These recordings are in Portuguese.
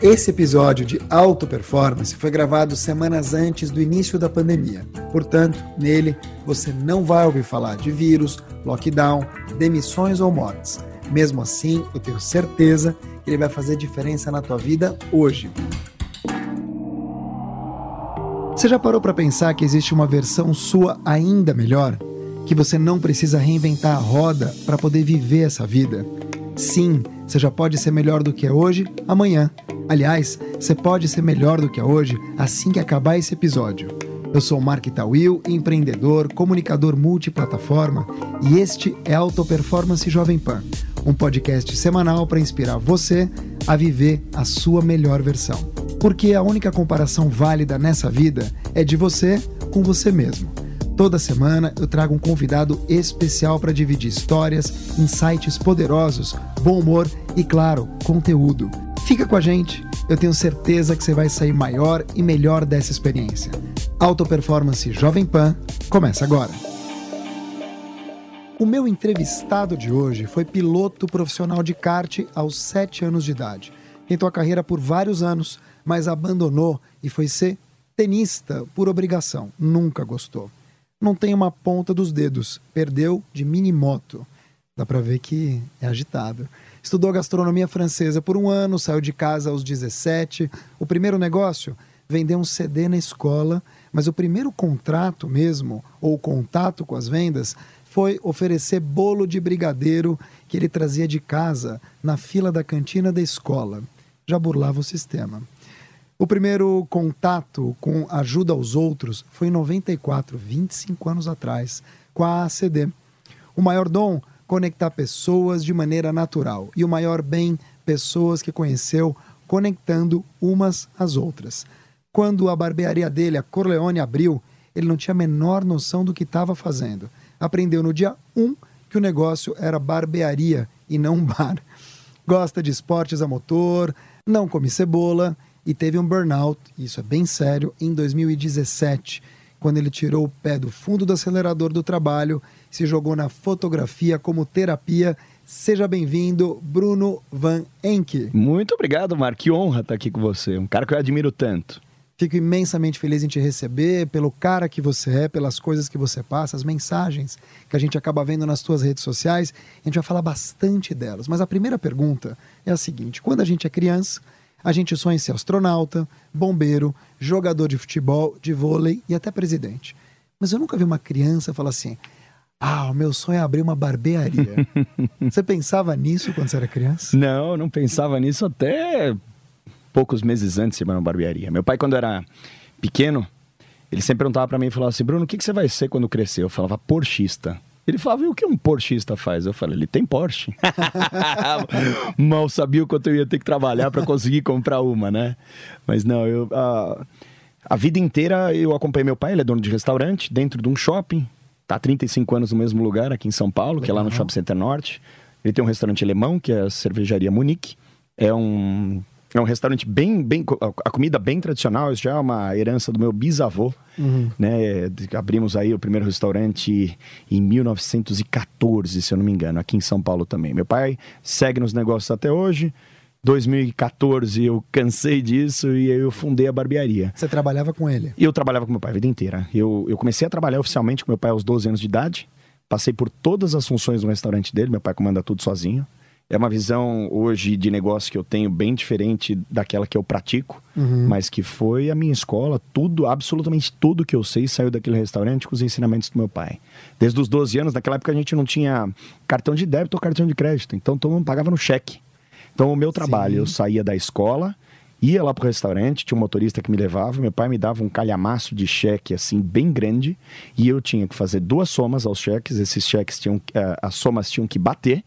Esse episódio de Auto Performance foi gravado semanas antes do início da pandemia. Portanto, nele você não vai ouvir falar de vírus, lockdown, demissões ou mortes. Mesmo assim, eu tenho certeza que ele vai fazer diferença na tua vida hoje. Você já parou para pensar que existe uma versão sua ainda melhor? Que você não precisa reinventar a roda para poder viver essa vida? Sim, você já pode ser melhor do que é hoje, amanhã. Aliás, você pode ser melhor do que é hoje assim que acabar esse episódio. Eu sou Mark Tawil, empreendedor, comunicador multiplataforma e este é Auto Performance Jovem Pan, um podcast semanal para inspirar você a viver a sua melhor versão. Porque a única comparação válida nessa vida é de você com você mesmo. Toda semana eu trago um convidado especial para dividir histórias, insights poderosos, bom humor e, claro, conteúdo. Fica com a gente, eu tenho certeza que você vai sair maior e melhor dessa experiência. Auto Performance Jovem Pan começa agora. O meu entrevistado de hoje foi piloto profissional de kart aos 7 anos de idade. Tentou a carreira por vários anos, mas abandonou e foi ser tenista por obrigação. Nunca gostou. Não tem uma ponta dos dedos. Perdeu de minimoto. Dá pra ver que é agitado. Estudou gastronomia francesa por um ano, saiu de casa aos 17. O primeiro negócio? Vender um CD na escola. Mas o primeiro contrato mesmo, ou contato com as vendas, foi oferecer bolo de brigadeiro que ele trazia de casa na fila da cantina da escola. Já burlava o sistema. O primeiro contato com ajuda aos outros foi em 94, 25 anos atrás, com a ACD. O maior dom, conectar pessoas de maneira natural. E o maior bem, pessoas que conheceu conectando umas às outras. Quando a barbearia dele, a Corleone, abriu, ele não tinha a menor noção do que estava fazendo. Aprendeu no dia 1 que o negócio era barbearia e não bar. Gosta de esportes a motor, não come cebola e teve um burnout, isso é bem sério, em 2017, quando ele tirou o pé do fundo do acelerador do trabalho, se jogou na fotografia como terapia. Seja bem-vindo, Bruno Van Enke. Muito obrigado, Mark. Que honra estar aqui com você. Um cara que eu admiro tanto. Fico imensamente feliz em te receber, pelo cara que você é, pelas coisas que você passa, as mensagens que a gente acaba vendo nas tuas redes sociais. A gente vai falar bastante delas. Mas a primeira pergunta é a seguinte: quando a gente é criança, a gente sonha em ser astronauta, bombeiro, jogador de futebol, de vôlei e até presidente. Mas eu nunca vi uma criança falar assim: ah, o meu sonho é abrir uma barbearia. você pensava nisso quando você era criança? Não, não pensava nisso até poucos meses antes de abrir uma barbearia. Meu pai, quando era pequeno, ele sempre perguntava para mim e falava assim: Bruno, o que, que você vai ser quando crescer? Eu falava, porchista. Ele falava, e o que um porchista faz? Eu falei, ele tem Porsche. Mal sabia o quanto eu ia ter que trabalhar para conseguir comprar uma, né? Mas não, eu. A, a vida inteira eu acompanhei meu pai, ele é dono de restaurante, dentro de um shopping. Tá há 35 anos no mesmo lugar, aqui em São Paulo, Legal. que é lá no Shopping Center Norte. Ele tem um restaurante alemão, que é a cervejaria Munique. É um é um restaurante bem, bem. A comida bem tradicional, isso já é uma herança do meu bisavô. Uhum. Né? Abrimos aí o primeiro restaurante em 1914, se eu não me engano, aqui em São Paulo também. Meu pai segue nos negócios até hoje. 2014 eu cansei disso e eu fundei a barbearia. Você trabalhava com ele? Eu trabalhava com meu pai a vida inteira. Eu, eu comecei a trabalhar oficialmente com meu pai aos 12 anos de idade. Passei por todas as funções do restaurante dele. Meu pai comanda tudo sozinho. É uma visão hoje de negócio que eu tenho bem diferente daquela que eu pratico, uhum. mas que foi a minha escola. Tudo, absolutamente tudo que eu sei saiu daquele restaurante com os ensinamentos do meu pai. Desde os 12 anos, naquela época a gente não tinha cartão de débito ou cartão de crédito, então todo mundo pagava no cheque. Então o meu trabalho, Sim. eu saía da escola, ia lá pro restaurante, tinha um motorista que me levava, meu pai me dava um calhamaço de cheque assim bem grande, e eu tinha que fazer duas somas aos cheques, esses cheques tinham, uh, as somas tinham que bater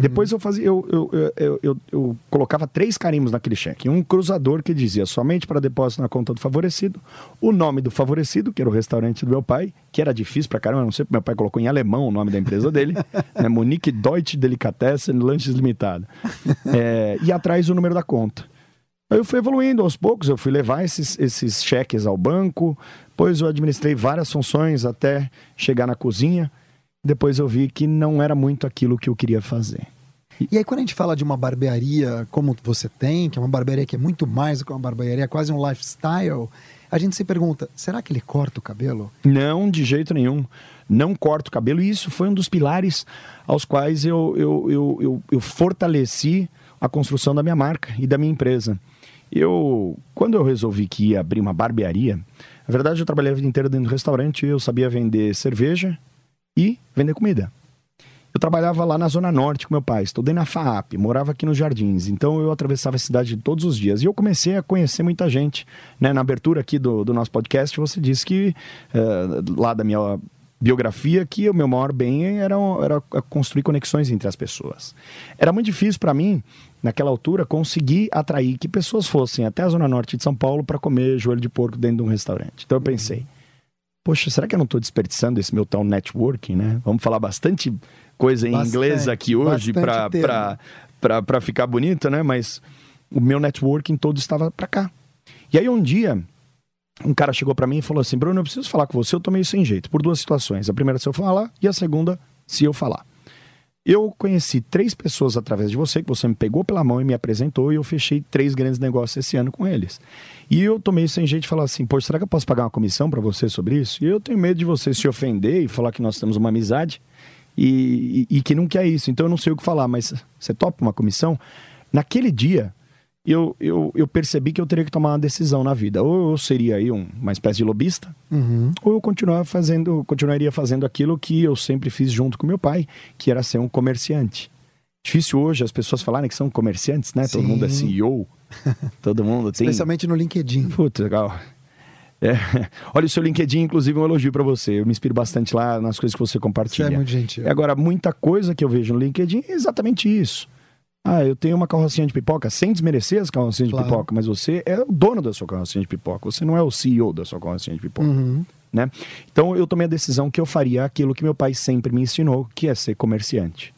Depois eu fazia, eu, eu, eu, eu, eu- colocava três carimbos naquele cheque. Um cruzador que dizia somente para depósito na conta do favorecido, o nome do favorecido, que era o restaurante do meu pai, que era difícil pra caramba, não sei meu pai colocou em alemão o nome da empresa dele, né? Monique Deutsche Delicatessen Lanches Limitada. É, e atrás o número da conta. Aí eu fui evoluindo aos poucos, eu fui levar esses, esses cheques ao banco, depois eu administrei várias funções até chegar na cozinha. Depois eu vi que não era muito aquilo que eu queria fazer. E aí, quando a gente fala de uma barbearia como você tem, que é uma barbearia que é muito mais do que uma barbearia, é quase um lifestyle, a gente se pergunta: será que ele corta o cabelo? Não, de jeito nenhum. Não corto o cabelo. E isso foi um dos pilares aos quais eu, eu, eu, eu, eu fortaleci a construção da minha marca e da minha empresa. Eu, quando eu resolvi que ia abrir uma barbearia, na verdade eu trabalhei a vida inteira dentro do restaurante, eu sabia vender cerveja e vender comida. Eu trabalhava lá na Zona Norte com meu pai, estudei na FAAP, morava aqui nos Jardins, então eu atravessava a cidade todos os dias. E eu comecei a conhecer muita gente. Né? Na abertura aqui do, do nosso podcast, você disse que, eh, lá da minha biografia, que o meu maior bem era, era construir conexões entre as pessoas. Era muito difícil para mim, naquela altura, conseguir atrair que pessoas fossem até a Zona Norte de São Paulo para comer joelho de porco dentro de um restaurante. Então eu pensei, poxa, será que eu não estou desperdiçando esse meu tal networking, né? Vamos falar bastante coisa em Bastante, inglês aqui hoje para ficar bonito, né? Mas o meu networking todo estava para cá. E aí um dia, um cara chegou para mim e falou assim: Bruno, eu preciso falar com você. Eu tô meio sem jeito, por duas situações. A primeira, se eu falar, e a segunda, se eu falar. Eu conheci três pessoas através de você, que você me pegou pela mão e me apresentou, e eu fechei três grandes negócios esse ano com eles. E eu tô meio sem jeito de falar assim: Poxa, será que eu posso pagar uma comissão para você sobre isso? E eu tenho medo de você se ofender e falar que nós temos uma amizade e, e, e que não quer isso. Então eu não sei o que falar, mas você topa uma comissão? Naquele dia, eu, eu, eu percebi que eu teria que tomar uma decisão na vida. Ou eu seria aí um- uma espécie de lobista, Uhum. ou eu continuar fazendo, continuaria fazendo aquilo que eu sempre fiz junto com meu pai, que era ser um comerciante. Difícil hoje as pessoas falarem que são comerciantes, né? Todo Sim. mundo é CEO, todo mundo tem. Especialmente no LinkedIn. Putz, legal. É. Olha, o seu LinkedIn, inclusive, um elogio pra você. Eu me inspiro bastante lá nas coisas que você compartilha. Você é muito gentil. Agora, muita coisa que eu vejo no LinkedIn é exatamente isso. Ah, eu tenho uma carrocinha de pipoca, sem desmerecer as carrocinhas Claro. de pipoca, mas você é o dono da sua carrocinha de pipoca. Você não é o CEO da sua carrocinha de pipoca. Uhum. Né? Então eu tomei a decisão que eu faria aquilo que meu pai sempre me ensinou, que é ser comerciante.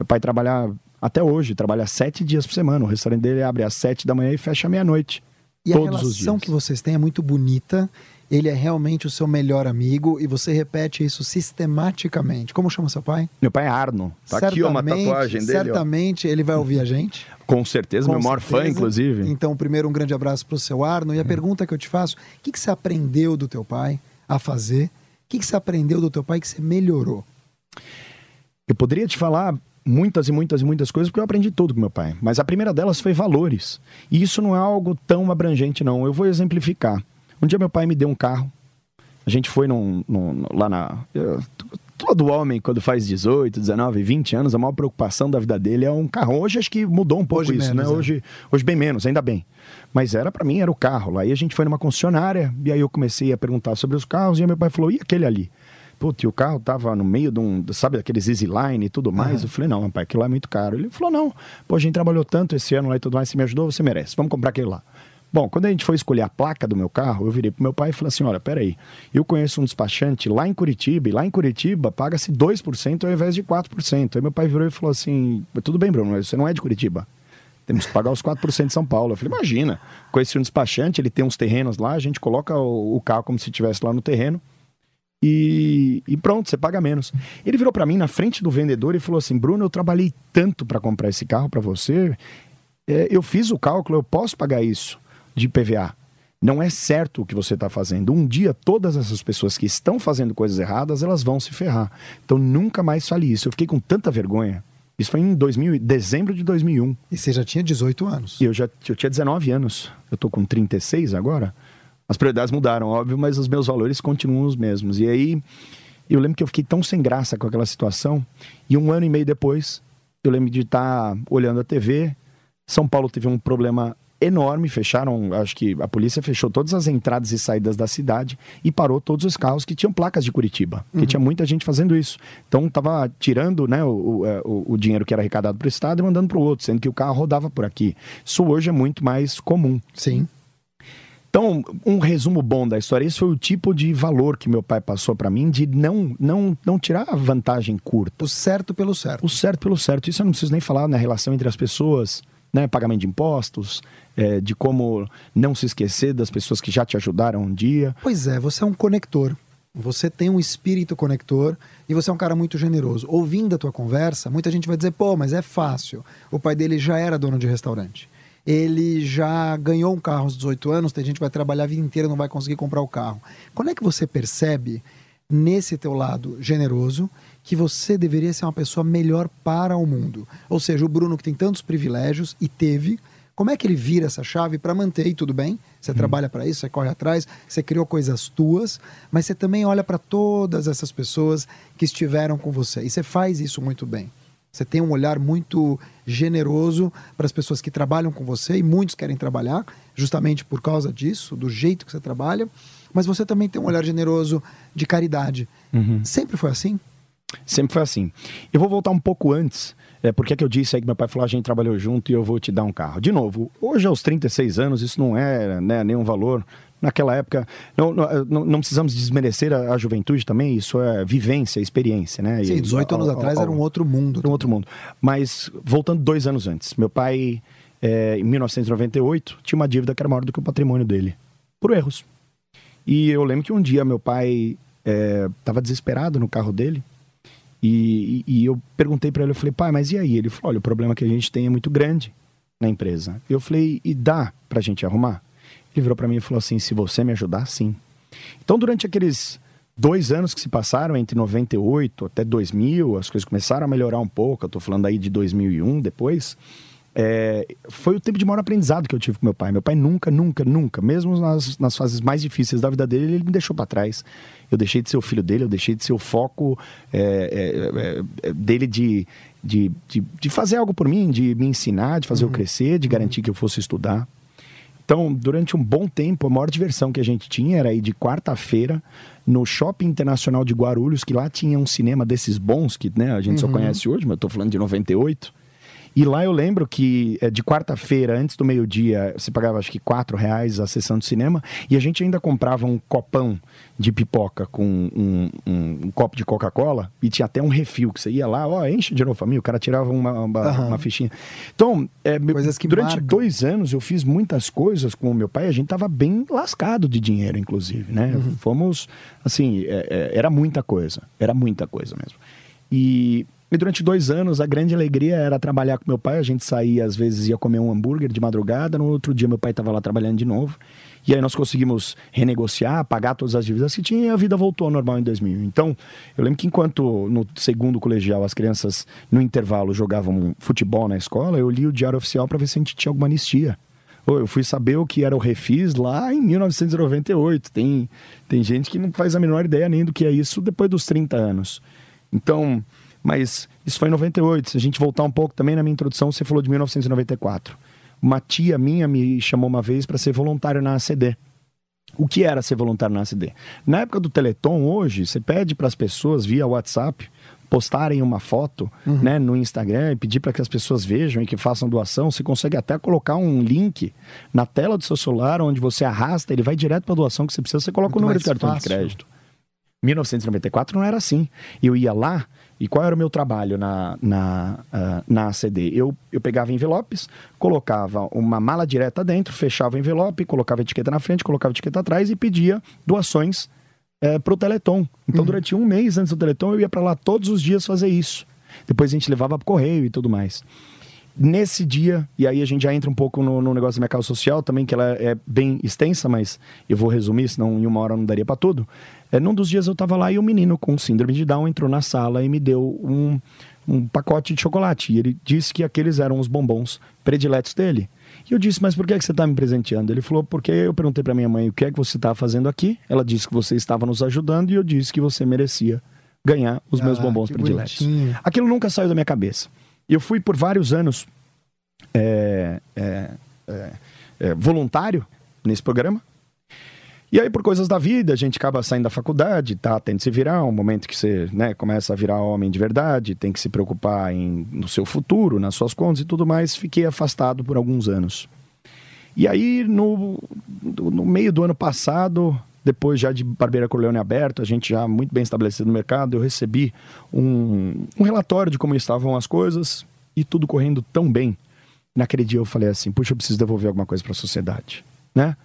Meu pai trabalha até hoje, trabalha sete dias por semana. O restaurante dele abre às sete da manhã e fecha à meia-noite. E a relação que vocês têm é muito bonita. Ele é realmente o seu melhor amigo e você repete isso sistematicamente. Como chama seu pai? Meu pai é Arno. Tá aqui ó, uma tatuagem dele. ó. Certamente ele vai ouvir a gente. Com certeza, Com meu maior fã, certeza. inclusive. Então, primeiro, um grande abraço para o seu Arno. E a pergunta que eu te faço: o que, que você aprendeu do teu pai a fazer? O que, que você aprendeu do teu pai que você melhorou? Eu poderia te falar muitas e muitas e muitas coisas, porque eu aprendi tudo com meu pai. Mas a primeira delas foi valores. E isso não é algo tão abrangente, não. Eu vou exemplificar. Um dia meu pai me deu um carro. A gente foi num, num- lá na. todo homem, quando faz 18, 19, 20 anos, a maior preocupação da vida dele é um carro. Hoje acho que mudou um pouco Hoje isso, menos, né? é. Hoje, hoje bem menos, ainda bem. Mas era para mim, era o carro lá. E a gente foi numa concessionária, e aí eu comecei a perguntar sobre os carros, e aí meu pai falou: e aquele ali? Putz, e o carro tava no meio de um, sabe, aqueles Easy Line e tudo mais. Eu falei, não, pai, aquilo lá é muito caro. Ele falou, não, pô, a gente trabalhou tanto esse ano lá e tudo mais, você me ajudou, você merece, vamos comprar aquele lá. Bom, quando a gente foi escolher a placa do meu carro, eu virei pro meu pai e falei assim, olha, peraí, eu conheço um despachante lá em Curitiba, e lá em Curitiba paga-se 2% ao invés de 4%. Aí meu pai virou e falou assim, tudo bem, Bruno, mas você não é de Curitiba. Temos que pagar os 4% de São Paulo. Eu falei, imagina, conheci um despachante, ele tem uns terrenos lá, a gente coloca o, o carro como se estivesse lá no terreno, e, e pronto, você paga menos. Ele virou para mim na frente do vendedor e falou assim: Bruno, eu trabalhei tanto para comprar esse carro para você, é, eu fiz o cálculo, eu posso pagar isso de PVA. Não é certo o que você está fazendo. Um dia, todas essas pessoas que estão fazendo coisas erradas, elas vão se ferrar. Então, nunca mais fale isso. Eu fiquei com tanta vergonha. Isso foi em 2000, e- dezembro de 2001. E você já tinha 18 anos. E eu já eu tinha 19 anos. Eu tô com 36 agora. As prioridades mudaram, óbvio, mas os meus valores continuam os mesmos. E aí, eu lembro que eu fiquei tão sem graça com aquela situação. E um ano e meio depois, eu lembro de estar olhando a TV. São Paulo teve um problema enorme, fecharam, acho que a polícia fechou todas as entradas e saídas da cidade e parou todos os carros que tinham placas de Curitiba, que tinha muita gente fazendo isso. Então tava tirando né, o, o, é, o, o dinheiro que era arrecadado para o Estado e mandando para o outro, sendo que o carro rodava por aqui. Isso hoje é muito mais comum. Sim. Então, um resumo bom da história, esse foi o tipo de valor que meu pai passou para mim de não, não, não tirar a vantagem curta. O certo pelo certo. O certo pelo certo. Isso eu não preciso nem falar na relação entre as pessoas, né? Pagamento de impostos, é, de como não se esquecer das pessoas que já te ajudaram um dia. Pois é, você é um conector. Você tem um espírito conector e você é um cara muito generoso. Ouvindo a tua conversa, muita gente vai dizer, pô, mas é fácil. O pai dele já era dono de restaurante ele já ganhou um carro aos 18 anos, tem gente que vai trabalhar a vida inteira e não vai conseguir comprar o carro. Quando é que você percebe, nesse teu lado generoso, que você deveria ser uma pessoa melhor para o mundo? Ou seja, o Bruno que tem tantos privilégios e teve, como é que ele vira essa chave para manter e tudo bem? Você hum. trabalha para isso, você corre atrás, você criou coisas tuas, mas você também olha para todas essas pessoas que estiveram com você e você faz isso muito bem. Você tem um olhar muito generoso para as pessoas que trabalham com você e muitos querem trabalhar justamente por causa disso, do jeito que você trabalha. Mas você também tem um olhar generoso de caridade. Uhum. Sempre foi assim? Sempre foi assim. Eu vou voltar um pouco antes. É, por que, que eu disse aí que meu pai falou, a gente trabalhou junto e eu vou te dar um carro? De novo, hoje aos 36 anos, isso não é né, nenhum valor naquela época. Não, não, não precisamos desmerecer a, a, juventude também, isso é vivência, experiência, né? Sim, 18 anos atrás era um outro mundo. Era um outro mundo. Mas, voltando dois anos antes, meu pai, é, em 1998, tinha uma dívida que era maior do que o patrimônio dele, por erros. E eu lembro que um dia meu pai estava é, desesperado no carro dele. E, e, eu perguntei para ele, eu falei, pai, mas e aí? Ele falou, olha, o problema que a gente tem é muito grande na empresa. Eu falei, e dá pra gente arrumar? Ele virou para mim e falou assim: se você me ajudar, sim. Então, durante aqueles dois anos que se passaram, entre 98 até 2000, as coisas começaram a melhorar um pouco. Eu tô falando aí de 2001 depois. É, foi o tempo de maior aprendizado que eu tive com meu pai. Meu pai nunca, nunca, nunca, mesmo nas, nas fases mais difíceis da vida dele, ele me deixou para trás. Eu deixei de ser o filho dele, eu deixei de ser o foco é, é, é dele de, de, de, de, fazer algo por mim, de me ensinar, de fazer uhum. eu crescer, de garantir que eu fosse estudar. Então, durante um bom tempo, a maior diversão que a gente tinha era ir de quarta-feira no Shopping Internacional de Guarulhos, que lá tinha um cinema desses bons, que né, a gente uhum. só conhece hoje, mas eu tô falando de 98. E lá eu lembro que é, de quarta-feira, antes do meio-dia, você pagava acho que quatro reais a sessão de cinema e a gente ainda comprava um copão de pipoca com um, um, um copo de Coca-Cola e tinha até um refil que você ia lá, ó, enche de novo família, o cara tirava uma, uma, uhum. uma fichinha. Então, é, durante marcam. dois anos eu fiz muitas coisas com o meu pai, a gente tava bem lascado de dinheiro, inclusive, né? Uhum. Fomos, assim, é, é, era muita coisa, era muita coisa mesmo. E e durante dois anos, a grande alegria era trabalhar com meu pai. A gente saía, às vezes, ia comer um hambúrguer de madrugada. No outro dia, meu pai estava lá trabalhando de novo. E aí nós conseguimos renegociar, pagar todas as dívidas que tinha e a vida voltou ao normal em 2000. Então, eu lembro que enquanto no segundo colegial as crianças, no intervalo, jogavam futebol na escola, eu li o Diário Oficial para ver se a gente tinha alguma anistia. Eu fui saber o que era o Refis lá em 1998. Tem, tem gente que não faz a menor ideia nem do que é isso depois dos 30 anos. Então, mas isso foi em 98. Se a gente voltar um pouco também na minha introdução, você falou de 1994. Uma tia minha me chamou uma vez para ser voluntário na ACD. O que era ser voluntário na ACD? Na época do Teleton, hoje, você pede para as pessoas via WhatsApp postarem uma foto uhum. né, no Instagram e pedir para que as pessoas vejam e que façam doação. Você consegue até colocar um link na tela do seu celular onde você arrasta, ele vai direto para a doação que você precisa, você coloca Muito o número de cartão fácil. de crédito. 1994 não era assim. Eu ia lá, e qual era o meu trabalho na, na, uh, na ACD? Eu, eu pegava envelopes, colocava uma mala direta dentro, fechava o envelope, colocava a etiqueta na frente, colocava a etiqueta atrás e pedia doações é, para o Teleton. Então, uhum. durante um mês antes do Teleton, eu ia para lá todos os dias fazer isso. Depois a gente levava para correio e tudo mais. Nesse dia, e aí a gente já entra um pouco no, no negócio da minha causa social também, que ela é bem extensa, mas eu vou resumir, senão em uma hora não daria para tudo. É, num dos dias eu estava lá e um menino com síndrome de Down entrou na sala e me deu um, um pacote de chocolate. E ele disse que aqueles eram os bombons prediletos dele. E eu disse, mas por que, é que você está me presenteando? Ele falou, porque eu perguntei para minha mãe o que é que você está fazendo aqui. Ela disse que você estava nos ajudando e eu disse que você merecia ganhar os ah, meus bombons prediletos. Bonitinho. Aquilo nunca saiu da minha cabeça. Eu fui por vários anos é, é, voluntário nesse programa. E aí, por coisas da vida, a gente acaba saindo da faculdade, tá? Tem de se virar, um momento que você né, começa a virar homem de verdade, tem que se preocupar em, no seu futuro, nas suas contas e tudo mais. Fiquei afastado por alguns anos. E aí, no, no meio do ano passado, depois já de Barbeira Corleone aberto, a gente já muito bem estabelecido no mercado, eu recebi um, um relatório de como estavam as coisas e tudo correndo tão bem. Naquele dia eu falei assim, puxa, eu preciso devolver alguma coisa para a sociedade, né?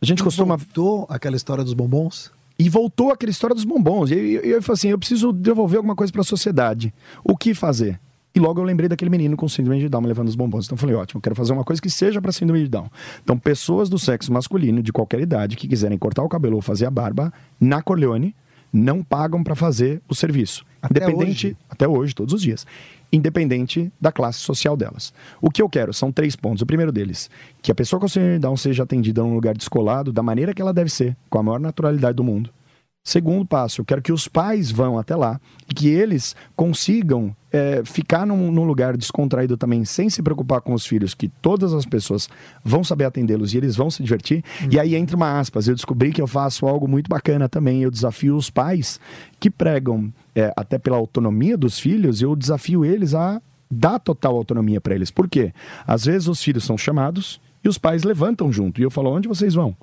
A gente E costuma... Voltou aquela história dos bombons? E voltou aquela história dos bombons. E eu, eu, eu falei assim, eu preciso devolver alguma coisa para a sociedade. O que fazer? E logo eu lembrei daquele menino com síndrome de Down levando os bombons. Então eu falei, ótimo, eu quero fazer uma coisa que seja para síndrome de Down. Então, pessoas do sexo masculino, de qualquer idade, que quiserem cortar o cabelo ou fazer a barba, na Corleone, não pagam para fazer o serviço. Até Independente, hoje? até hoje, todos os dias. Independente da classe social delas. O que eu quero são três pontos. O primeiro deles, que a pessoa com síndrome de Down seja atendida num lugar descolado, da maneira que ela deve ser, com a maior naturalidade do mundo. Segundo passo, eu quero que os pais vão até lá e que eles consigam é, ficar num, num lugar descontraído também, sem se preocupar com os filhos, que todas as pessoas vão saber atendê-los e eles vão se divertir. E aí entra uma aspas, eu descobri que eu faço algo muito bacana também. Eu desafio os pais que pregam é, até pela autonomia dos filhos, eu desafio eles a dar total autonomia para eles. Por quê? Às vezes os filhos são chamados e os pais levantam junto. E eu falo, onde vocês vão?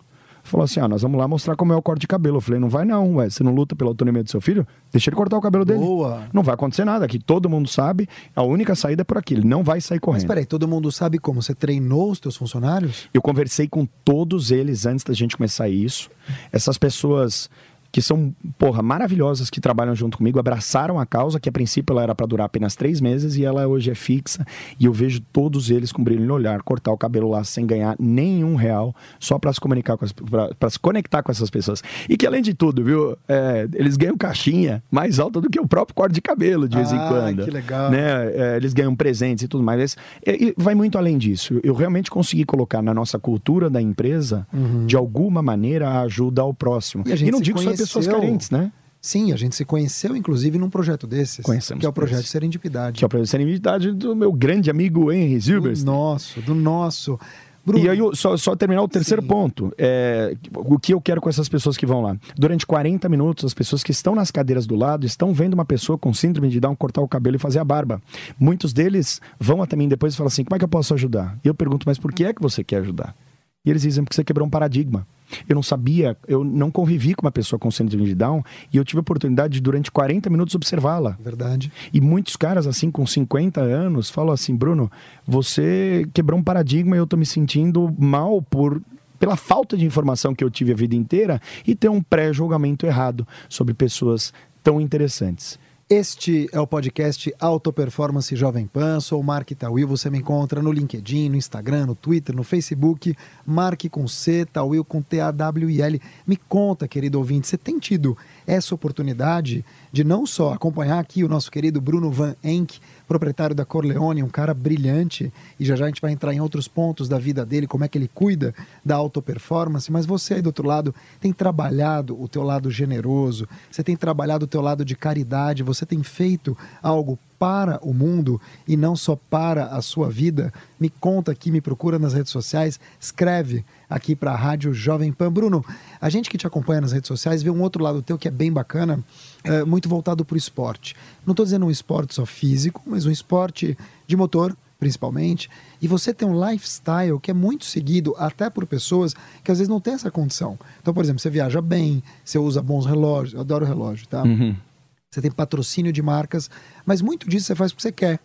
Falou assim: ah, nós vamos lá mostrar como é o corte de cabelo. Eu falei: não vai não, ué. Você não luta pela autonomia do seu filho? Deixa ele cortar o cabelo dele. Boa. Não vai acontecer nada. Aqui todo mundo sabe. A única saída é por aqui. Ele não vai sair Mas correndo. peraí, todo mundo sabe como? Você treinou os teus funcionários? Eu conversei com todos eles antes da gente começar isso. Essas pessoas que são, porra, maravilhosas que trabalham junto comigo, abraçaram a causa, que a princípio ela era para durar apenas três meses e ela hoje é fixa. E eu vejo todos eles com brilho no olhar, cortar o cabelo lá sem ganhar nenhum real, só para se comunicar com as, para se conectar com essas pessoas. E que além de tudo, viu, é, eles ganham caixinha mais alta do que o próprio corte de cabelo de vez em Ah, quando. que legal. Né? É, eles ganham presentes e tudo mais. Mas, é, e vai muito além disso. Eu realmente consegui colocar na nossa cultura da empresa, de alguma maneira, a ajuda ao próximo. Uhum. E a gente não se digo só pessoas carentes, né? Sim, a gente se conheceu, inclusive, num projeto desses. Conhecemos Que é o projeto esse. Serendipidade. Que é a serendipidade do meu grande amigo Henry Zilbers. Do nosso, do nosso. Bruno, E aí, só, só terminar o terceiro Sim. ponto. É, o que eu quero com essas pessoas que vão lá? Durante 40 minutos, as pessoas que estão nas cadeiras do lado estão vendo uma pessoa com síndrome de Down cortar o cabelo e fazer a barba. Muitos deles vão até mim depois e falam assim: como é que eu posso ajudar? E eu pergunto, mas por que é que você quer ajudar? E eles dizem, porque você quebrou um paradigma. Eu não sabia, eu não convivi com uma pessoa com síndrome de Down e eu tive a oportunidade de, durante 40 minutos, observá-la. Verdade. E muitos caras, assim, com 50 anos, falam assim: Bruno, você quebrou um paradigma e eu tô me sentindo mal por. Pela falta de informação que eu tive a vida inteira e ter um pré-julgamento errado sobre pessoas tão interessantes. Este é o podcast Auto Performance Jovem Pan. Sou o Mark Tawil. Você me encontra no LinkedIn, no Instagram, no Twitter, no Facebook. Mark com C, Tawil com T-A-W-I-L. Me conta, querido ouvinte, você tem tido essa oportunidade de não só acompanhar aqui o nosso querido Bruno Van Enck, proprietário da Corleone, um cara brilhante, e já já a gente vai entrar em outros pontos da vida dele, como é que ele cuida da auto performance, mas você aí do outro lado tem trabalhado o teu lado generoso, você tem trabalhado o teu lado de caridade, você tem feito algo para o mundo e não só para a sua vida, me conta aqui, me procura nas redes sociais, escreve aqui para a Rádio Jovem Pan. Bruno, a gente que te acompanha nas redes sociais vê um outro lado teu que é bem bacana, é, muito voltado para o esporte. Não estou dizendo um esporte só físico, mas um esporte de motor, principalmente. E você tem um lifestyle que é muito seguido até por pessoas que às vezes não têm essa condição. Então, por exemplo, você viaja bem, você usa bons relógios, eu adoro relógio, tá? Você tem patrocínio de marcas, mas muito disso você faz porque você quer.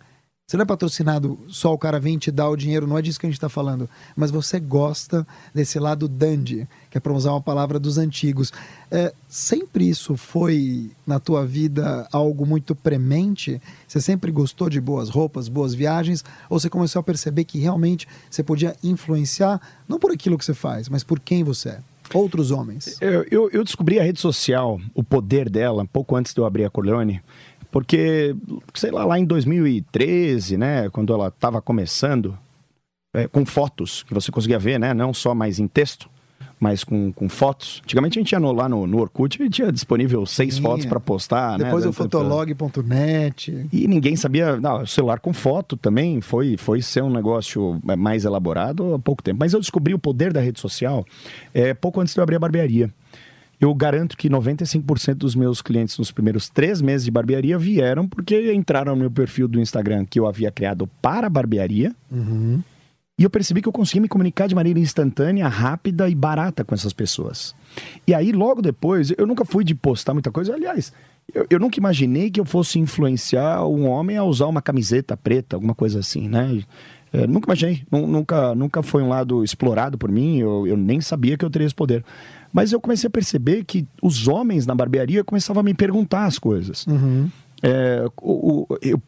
Você não é patrocinado só o cara vem te dar o dinheiro, não é disso que a gente está falando. Mas você gosta desse lado dandy, que é para usar uma palavra dos antigos. É, sempre isso foi na tua vida algo muito premente? Você sempre gostou de boas roupas, boas viagens? Ou você começou a perceber que realmente você podia influenciar, não por aquilo que você faz, mas por quem você é? Outros homens. Eu, eu, descobri a rede social, o poder dela, pouco antes de eu abrir a Corleone, porque, sei lá, lá em 2013, né, quando ela estava começando, é, com fotos que você conseguia ver, né, não só mais em texto, mais com, com fotos. Antigamente a gente ia no, lá no, no Orkut e tinha disponível seis Sim. fotos para postar. Depois né? o fotolog.net. E ninguém sabia. Não, o celular com foto também foi, foi ser um negócio mais elaborado há pouco tempo. Mas eu descobri o poder da rede social é, pouco antes de eu abrir a barbearia. Eu garanto que 95% dos meus clientes nos primeiros três meses de barbearia vieram porque entraram no meu perfil do Instagram que eu havia criado para a barbearia. E eu percebi que eu conseguia me comunicar de maneira instantânea, rápida e barata com essas pessoas. E aí, logo depois, eu nunca fui de postar muita coisa. Aliás, eu, eu nunca imaginei que eu fosse influenciar um homem a usar uma camiseta preta, alguma coisa assim, né? É, nunca imaginei, Nu- nunca, nunca foi um lado explorado por mim, eu, eu nem sabia que eu teria esse poder. Mas eu comecei a perceber que os homens na barbearia começavam a me perguntar as coisas. É, o- o- eu-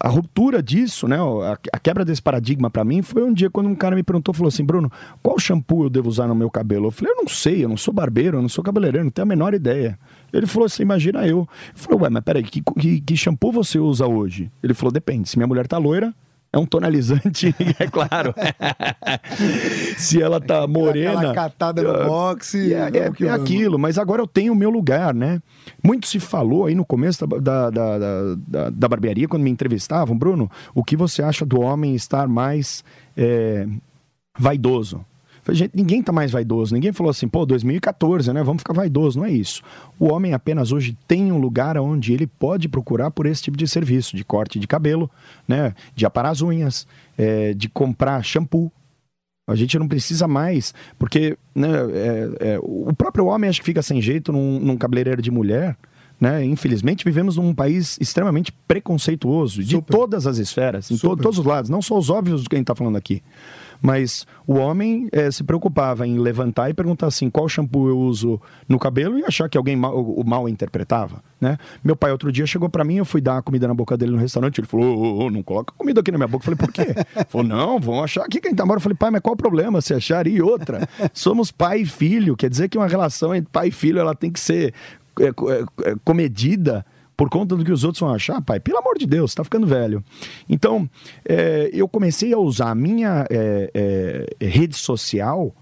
a ruptura disso, né, a, a quebra desse paradigma pra mim foi um dia quando um cara me perguntou, falou assim, Bruno, qual shampoo eu devo usar no meu cabelo? Eu falei, eu não sei, eu não sou barbeiro, eu não sou cabeleireiro, não tenho a menor ideia. Ele falou assim, imagina eu. Eu falei, ué, mas peraí, que, que, que shampoo você usa hoje? Ele falou, depende, se minha mulher tá loira, é um tonalizante, é claro. se ela tá morena... Aquela catada no boxe. é, é- é aquilo, mas agora eu tenho o meu lugar, né? Muito se falou aí no começo da, da, da, da- da barbearia, quando me entrevistavam, Bruno, o que você acha do homem estar mais é, vaidoso? Falei, gente, ninguém tá mais vaidoso, ninguém falou assim, pô, 2014, né? Vamos ficar vaidoso, não é isso. O homem apenas hoje tem um lugar onde ele pode procurar por esse tipo de serviço, de corte de cabelo, né? De aparar as unhas, é, de comprar shampoo, a gente não precisa mais, porque né, é- é, o próprio homem acho que fica sem jeito num, num cabeleireiro de mulher. Né? Infelizmente, vivemos num país extremamente preconceituoso, de Super. todas as esferas, em to- todos os lados, não só os óbvios do que a gente está falando aqui. Mas o homem eh, se preocupava em levantar e perguntar assim: qual shampoo eu uso no cabelo e achar que alguém mal, o, mal interpretava. Né? Meu pai, outro dia, chegou para mim, eu fui dar a comida na boca dele no restaurante. Ele falou: ô, não coloca comida aqui na minha boca. Eu falei: por quê? Ele falou: não, vão achar aqui que a gente tá morando. Eu falei: pai, mas qual o problema se achar? E outra, somos pai e filho. Quer dizer que uma relação entre pai e filho ela tem que ser é, é, é, comedida por conta do que os outros vão achar, pai, pelo amor de Deus, tá ficando velho. Então, é, eu comecei a usar a minha é, é, rede social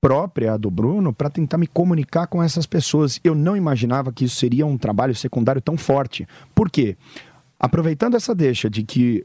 própria do Bruno para tentar me comunicar com essas pessoas. Eu não imaginava que isso seria um trabalho secundário tão forte. Por quê? Aproveitando essa deixa de que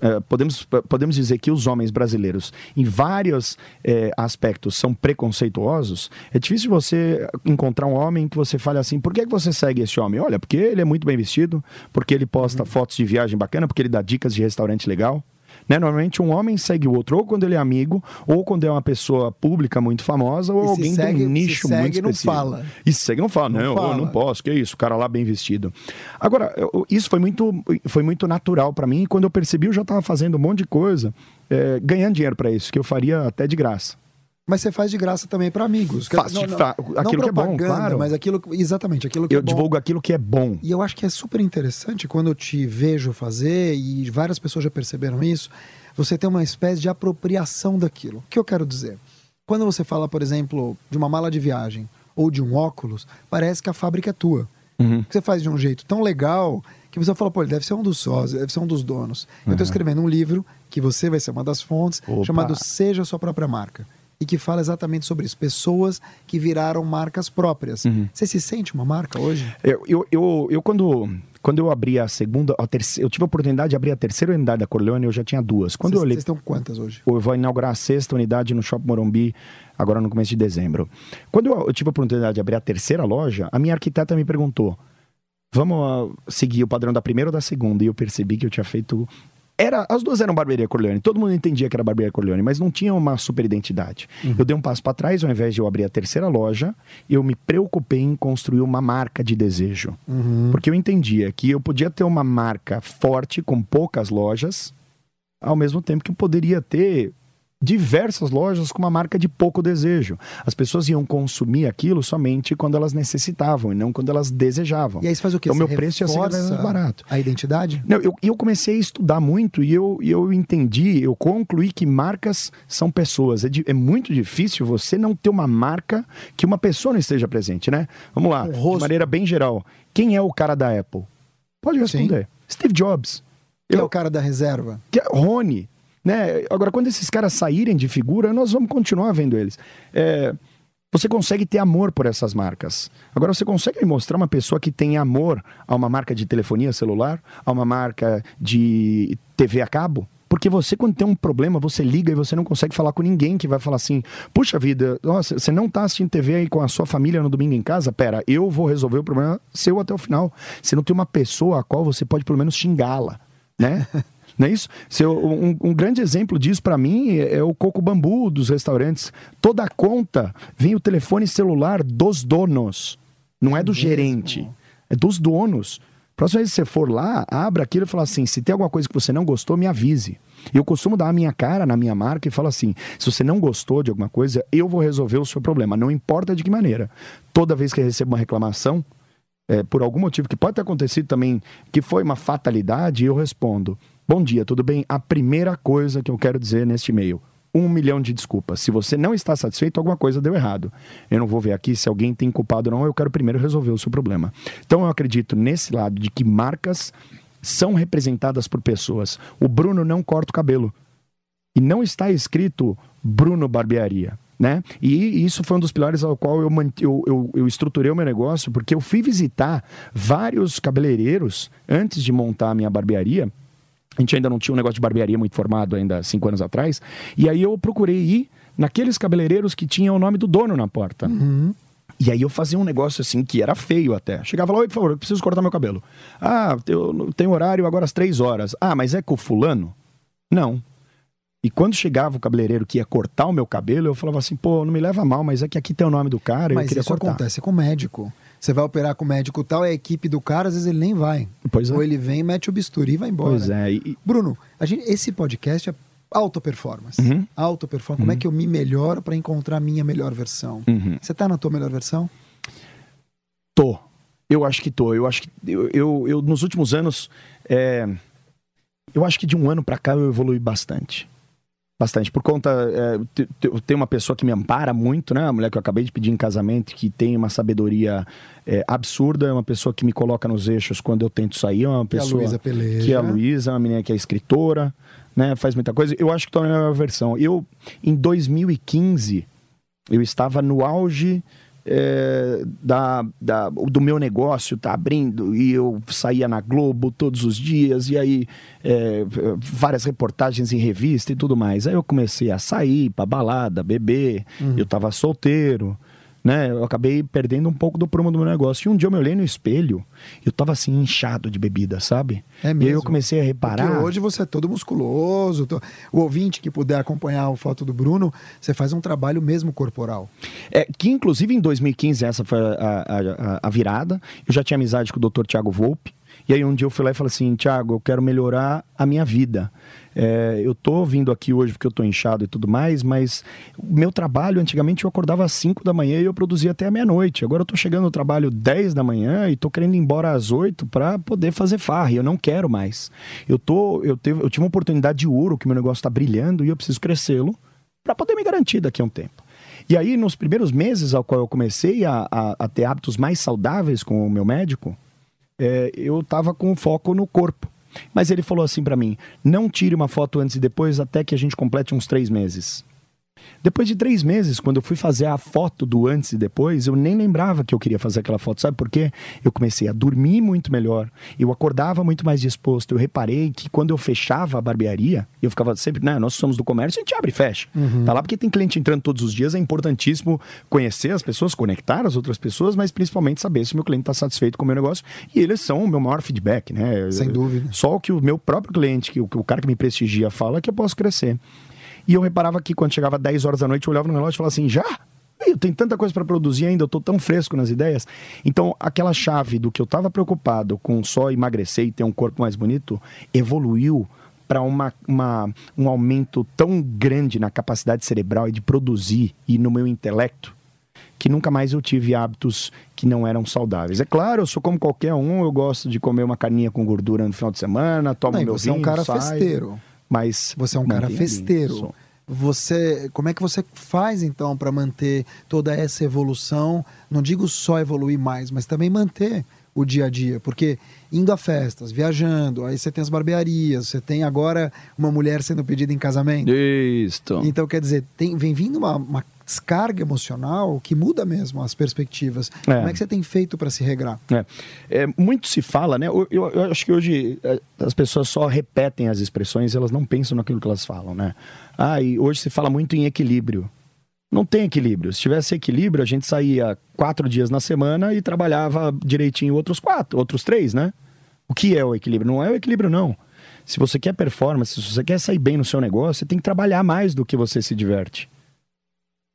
é, podemos, podemos dizer que os homens brasileiros, em vários é, aspectos, são preconceituosos, é difícil você encontrar um homem que você fale assim: por que, que você segue esse homem? Olha, porque ele é muito bem vestido, porque ele posta fotos de viagem bacana, porque ele dá dicas de restaurante legal. Né? Normalmente um homem segue o outro ou quando ele é amigo, ou quando é uma pessoa pública muito famosa, ou E se alguém segue- de um se nicho segue, muito não específico. fala. E se segue não fala, Não não, fala. eu não posso, que isso, o cara lá bem vestido. Agora, eu- isso foi muito, foi muito natural para mim, e quando eu percebi, eu já estava fazendo um monte de coisa, é, ganhando dinheiro para isso, que eu faria até de graça. Mas você faz de graça também para amigos. Faço não, não, fa- aquilo que é bom, claro. Mas aquilo, exatamente, aquilo que Eu é bom. divulgo aquilo que é bom. E eu acho que é super interessante quando eu te vejo fazer, e várias pessoas já perceberam isso, você tem uma espécie de apropriação daquilo. O que eu quero dizer? Quando você fala, por exemplo, de uma mala de viagem ou de um óculos, parece que a fábrica é tua. Uhum. Você faz de um jeito tão legal que você fala, pô, ele deve ser um dos sócios, deve ser um dos donos. Eu estou escrevendo um livro que você vai ser uma das fontes, Opa. chamado Seja Sua Própria Marca. E que fala exatamente sobre isso. Pessoas que viraram marcas próprias. Você se sente uma marca hoje? Eu, eu, eu, eu quando, quando eu abri a segunda, a terceira, eu tive a oportunidade de abrir a terceira unidade da Corleone, eu já tinha duas. Quando eu Vocês olhei vocês estão quantas hoje? Eu vou inaugurar a sexta unidade no Shopping Morumbi, agora no começo de dezembro. Quando eu, eu tive a oportunidade de abrir a terceira loja, a minha arquiteta me perguntou: vamos ah, seguir o padrão da primeira ou da segunda? E eu percebi que eu tinha feito. Era, as duas eram Barbearia Corleone, todo mundo entendia que era Barbearia Corleone, mas não tinha uma super identidade. Eu dei um passo para trás, ao invés de eu abrir a terceira loja, eu me preocupei em construir uma marca de desejo. Porque eu entendia que eu podia ter uma marca forte, com poucas lojas, ao mesmo tempo que eu poderia ter diversas lojas com uma marca de pouco desejo. As pessoas iam consumir aquilo somente quando elas necessitavam e não quando elas desejavam. E aí você faz o quê? Então, Você meu preço ia ser mais barato. A identidade? Não, eu, eu comecei a estudar muito e eu, eu entendi, eu concluí que marcas são pessoas. É, di- é muito difícil você não ter uma marca que uma pessoa não esteja presente, né? Vamos lá, de maneira bem geral. Quem é o cara da Apple? Pode responder. Steve Jobs. Que é Eu- o cara da reserva? que é Rony. Né? Agora, quando esses caras saírem de figura, nós vamos continuar vendo eles. É, você consegue ter amor por essas marcas. Agora, você consegue mostrar uma pessoa que tem amor a uma marca de telefonia celular, a uma marca de TV a cabo? Porque você, quando tem um problema, você liga e você não consegue falar com ninguém que vai falar assim: puxa vida, nossa, você não tá assistindo TV aí com a sua família no domingo em casa? Pera, eu vou resolver o problema seu até o final. Você não tem uma pessoa a qual você pode pelo menos xingá-la, né? Não é isso? Seu, um, um grande exemplo disso para mim é, é o coco bambu dos restaurantes. Toda a conta vem o telefone celular dos donos, não é do gerente, é dos donos. Próxima vez que você for lá, abra aquilo e fala assim: se tem alguma coisa que você não gostou, me avise. Eu costumo dar a minha cara na minha marca e falo assim: se você não gostou de alguma coisa, eu vou resolver o seu problema, não importa de que maneira. Toda vez que eu recebo uma reclamação, é, por algum motivo que pode ter acontecido também, que foi uma fatalidade, eu respondo: Bom dia, tudo bem? A primeira coisa que eu quero dizer neste e-mail. Um milhão de desculpas. Se você não está satisfeito, alguma coisa deu errado. Eu não vou ver aqui se alguém tem culpado ou não, eu quero primeiro resolver o seu problema. Então eu acredito nesse lado de que marcas são representadas por pessoas. O Bruno não corta o cabelo. E não está escrito Bruno Barbearia. Né? E isso foi um dos pilares ao qual eu, eu, eu, eu, estruturei o meu negócio, porque eu fui visitar vários cabeleireiros antes de montar a minha barbearia a gente ainda não tinha um negócio de barbearia muito formado ainda cinco anos atrás. E aí eu procurei ir naqueles cabeleireiros que tinham o nome do dono na porta. Uhum. E aí eu fazia um negócio assim que era feio até. Chegava lá, oi, por favor, eu preciso cortar meu cabelo. Ah, eu tenho horário agora às três horas. Ah, mas é com o fulano? Não. E quando chegava o cabeleireiro que ia cortar o meu cabelo, eu falava assim, pô, não me leva mal, mas é que aqui tem o nome do cara, mas eu queria isso cortar. acontece com o médico. Você vai operar com o médico tal, é a equipe do cara, às vezes ele nem vai. Pois é. Ou ele vem, mete o bisturi e vai embora. Pois é. E... Bruno, a gente, esse podcast é alta performance. Uhum. Alta performance. Como é que eu me melhoro para encontrar a minha melhor versão? Uhum. Você tá na tua melhor versão? Tô. Eu acho que tô. Eu acho que eu, eu, eu nos últimos anos, é... eu acho que de um ano para cá eu evolui bastante. Bastante. Por conta. É, eu tenho uma pessoa que me ampara muito, né? A mulher que eu acabei de pedir em casamento, que tem uma sabedoria é, absurda, é uma pessoa que me coloca nos eixos quando eu tento sair. É uma pessoa. Que é a Luísa. Que é a Luísa, uma menina que é escritora, né? Faz muita coisa. Eu acho que tô na minha versão. Eu, em 2015, eu estava no auge é, da, da, do meu negócio tá abrindo e eu saía na Globo todos os dias e aí é, várias reportagens em revista e tudo mais. Aí eu comecei a sair para balada, beber, uhum. eu tava solteiro né? Eu acabei perdendo um pouco do prumo do meu negócio. E um dia eu me olhei no espelho, eu tava assim, inchado de bebida, sabe? É mesmo. E aí eu comecei a reparar. Porque hoje você é todo musculoso. O ouvinte que puder acompanhar a foto do Bruno, você faz um trabalho mesmo corporal. É, que inclusive em 2015 essa foi a, a, a virada. Eu já tinha amizade com o Dr. Tiago Volpe. E aí um dia eu fui lá e falei assim, Tiago, eu quero melhorar a minha vida. É, eu tô vindo aqui hoje porque eu tô inchado e tudo mais, mas o meu trabalho, antigamente eu acordava às 5 da manhã e eu produzia até a meia-noite. Agora eu tô chegando no trabalho 10 da manhã e tô querendo ir embora às 8 para poder fazer farra. E eu não quero mais. Eu tô, eu, teve, eu tive uma oportunidade de ouro que meu negócio tá brilhando e eu preciso crescê-lo para poder me garantir daqui a um tempo. E aí, nos primeiros meses ao qual eu comecei a, a, a ter hábitos mais saudáveis com o meu médico, é, eu estava com foco no corpo. Mas ele falou assim para mim: não tire uma foto antes e depois até que a gente complete uns três meses. Depois de três meses, quando eu fui fazer a foto do antes e depois, eu nem lembrava que eu queria fazer aquela foto. Sabe por quê? Eu comecei a dormir muito melhor, eu acordava muito mais disposto. Eu reparei que quando eu fechava a barbearia, eu ficava sempre, né? Nós somos do comércio, a gente abre e fecha. Uhum. Tá lá porque tem cliente entrando todos os dias, é importantíssimo conhecer as pessoas, conectar as outras pessoas, mas principalmente saber se o meu cliente está satisfeito com o meu negócio. E eles são o meu maior feedback, né? Sem dúvida. Só o que o meu próprio cliente, que o, o cara que me prestigia, fala que eu posso crescer. E eu reparava que quando chegava 10 horas da noite, eu olhava no relógio e falava assim: já? Eu tenho tanta coisa para produzir ainda, eu estou tão fresco nas ideias. Então, aquela chave do que eu estava preocupado com só emagrecer e ter um corpo mais bonito, evoluiu para uma, uma, um aumento tão grande na capacidade cerebral e de produzir e no meu intelecto que nunca mais eu tive hábitos que não eram saudáveis. É claro, eu sou como qualquer um, eu gosto de comer uma carninha com gordura no final de semana, tomo não, meu você vinho, é um cara saio. festeiro. Mas você é um cara festeiro. Você, como é que você faz então para manter toda essa evolução? Não digo só evoluir mais, mas também manter o dia a dia? Porque indo a festas, viajando, aí você tem as barbearias, você tem agora uma mulher sendo pedida em casamento. Isso. Então, quer dizer, tem, vem vindo uma, uma descarga emocional que muda mesmo as perspectivas. É. Como é que você tem feito para se regrar? É. É, muito se fala, né? Eu, eu- eu acho que hoje é, as pessoas só repetem as expressões, elas não pensam naquilo que elas falam, né? Ah, e hoje se fala muito em equilíbrio. Não tem equilíbrio. Se tivesse equilíbrio, a gente saía quatro dias na semana e trabalhava direitinho outros quatro, outros três, né? O que é o equilíbrio? Não é o equilíbrio, não. Se você quer performance, se você quer sair bem no seu negócio, você tem que trabalhar mais do que você se diverte.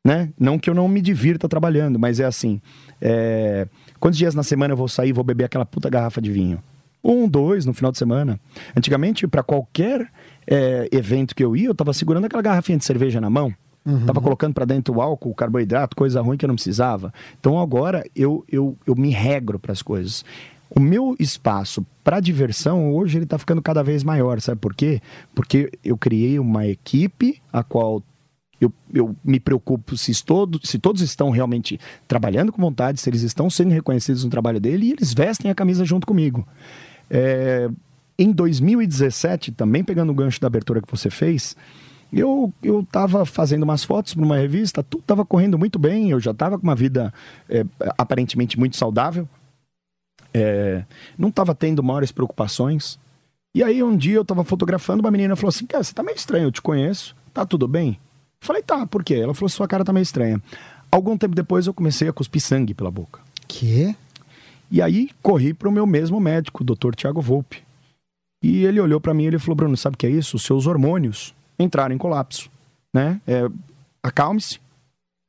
Né? Não que eu não me divirta trabalhando, mas é assim. é, Quantos dias na semana eu vou sair e vou beber aquela puta garrafa de vinho? Um, dois no final de semana. Antigamente, para qualquer é, evento que eu ia, eu tava segurando aquela garrafinha de cerveja na mão. Tava colocando para dentro o álcool, o carboidrato, coisa ruim que eu não precisava. Então agora eu, eu, eu me regro para as coisas. O meu espaço para diversão hoje ele tá ficando cada vez maior, sabe por quê? Porque eu criei uma equipe a qual eu, eu me preocupo se todos, se todos estão realmente trabalhando com vontade, se eles estão sendo reconhecidos no trabalho dele e eles vestem a camisa junto comigo. É, em 2017, também pegando o gancho da abertura que você fez, eu eu estava fazendo umas fotos para uma revista, tudo estava correndo muito bem, eu já estava com uma vida é, aparentemente muito saudável, é, não estava tendo maiores preocupações. E aí um dia eu estava fotografando, uma menina falou assim, cara, você tá meio estranho, eu te conheço, tá tudo bem? Falei, tá, por quê? Ela falou, sua cara tá meio estranha. Algum tempo depois eu comecei a cuspir sangue pela boca. Que? E aí corri para o meu mesmo médico, o Dr. Tiago Volpe. E ele olhou para mim e ele falou: Bruno, sabe o que é isso? Os seus hormônios entraram em colapso. Né? É, Acalme-se.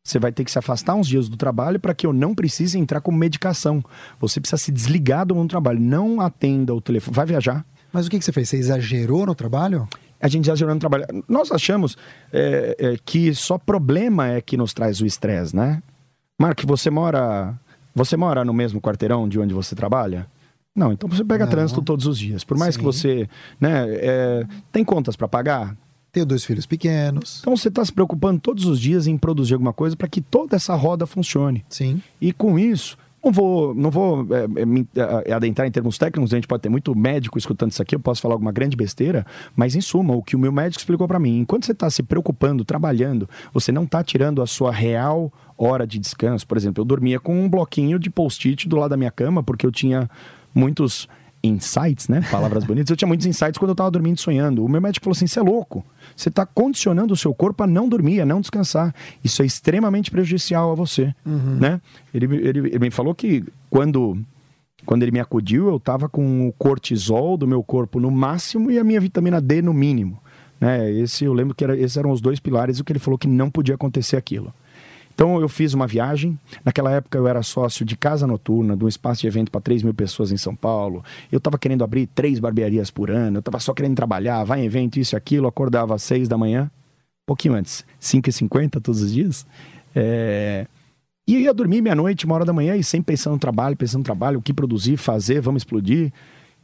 Você vai ter que se afastar uns dias do trabalho para que eu não precise entrar com medicação. Você precisa se desligar do mundo do trabalho. Não atenda o telefone. Vai viajar. Mas o que, que você fez? Você exagerou no trabalho? A gente já gerando trabalho. Nós achamos é, é, que só problema é que nos traz o estresse, né? Mark, você mora. Você mora no mesmo quarteirão de onde você trabalha? Não, então você pega Não. trânsito todos os dias. Por mais Sim. que você. Né, é, tem contas para pagar? Tenho dois filhos pequenos. Então você está se preocupando todos os dias em produzir alguma coisa para que toda essa roda funcione. Sim. E com isso, não vou, não vou é, é, me é, adentrar em termos técnicos, a gente pode ter muito médico escutando isso aqui, eu posso falar alguma grande besteira, mas em suma, o que o meu médico explicou para mim, enquanto você está se preocupando, trabalhando, você não está tirando a sua real hora de descanso. Por exemplo, eu dormia com um bloquinho de post-it do lado da minha cama, porque eu tinha muitos insights, né? Palavras bonitas. Eu tinha muitos insights quando eu estava dormindo e sonhando. O meu médico falou assim: você é louco. Você está condicionando o seu corpo a não dormir, a não descansar. Isso é extremamente prejudicial a você, né? Ele, ele, ele me falou que quando quando ele me acudiu, eu estava com o cortisol do meu corpo no máximo e a minha vitamina D no mínimo. Né? Esse, eu lembro que era, esses eram os dois pilares o que ele falou que não podia acontecer aquilo. Então eu fiz uma viagem. Naquela época eu era sócio de casa noturna, de um espaço de evento para 3 mil pessoas em São Paulo. Eu estava querendo abrir três barbearias por ano. Eu estava só querendo trabalhar, vai em evento, isso e aquilo. Acordava às 6 da manhã, pouquinho antes, 5h50 todos os dias. É... E eu ia dormir meia-noite, uma hora da manhã, e sempre pensando no trabalho, pensando no trabalho, o que produzir, fazer, vamos explodir.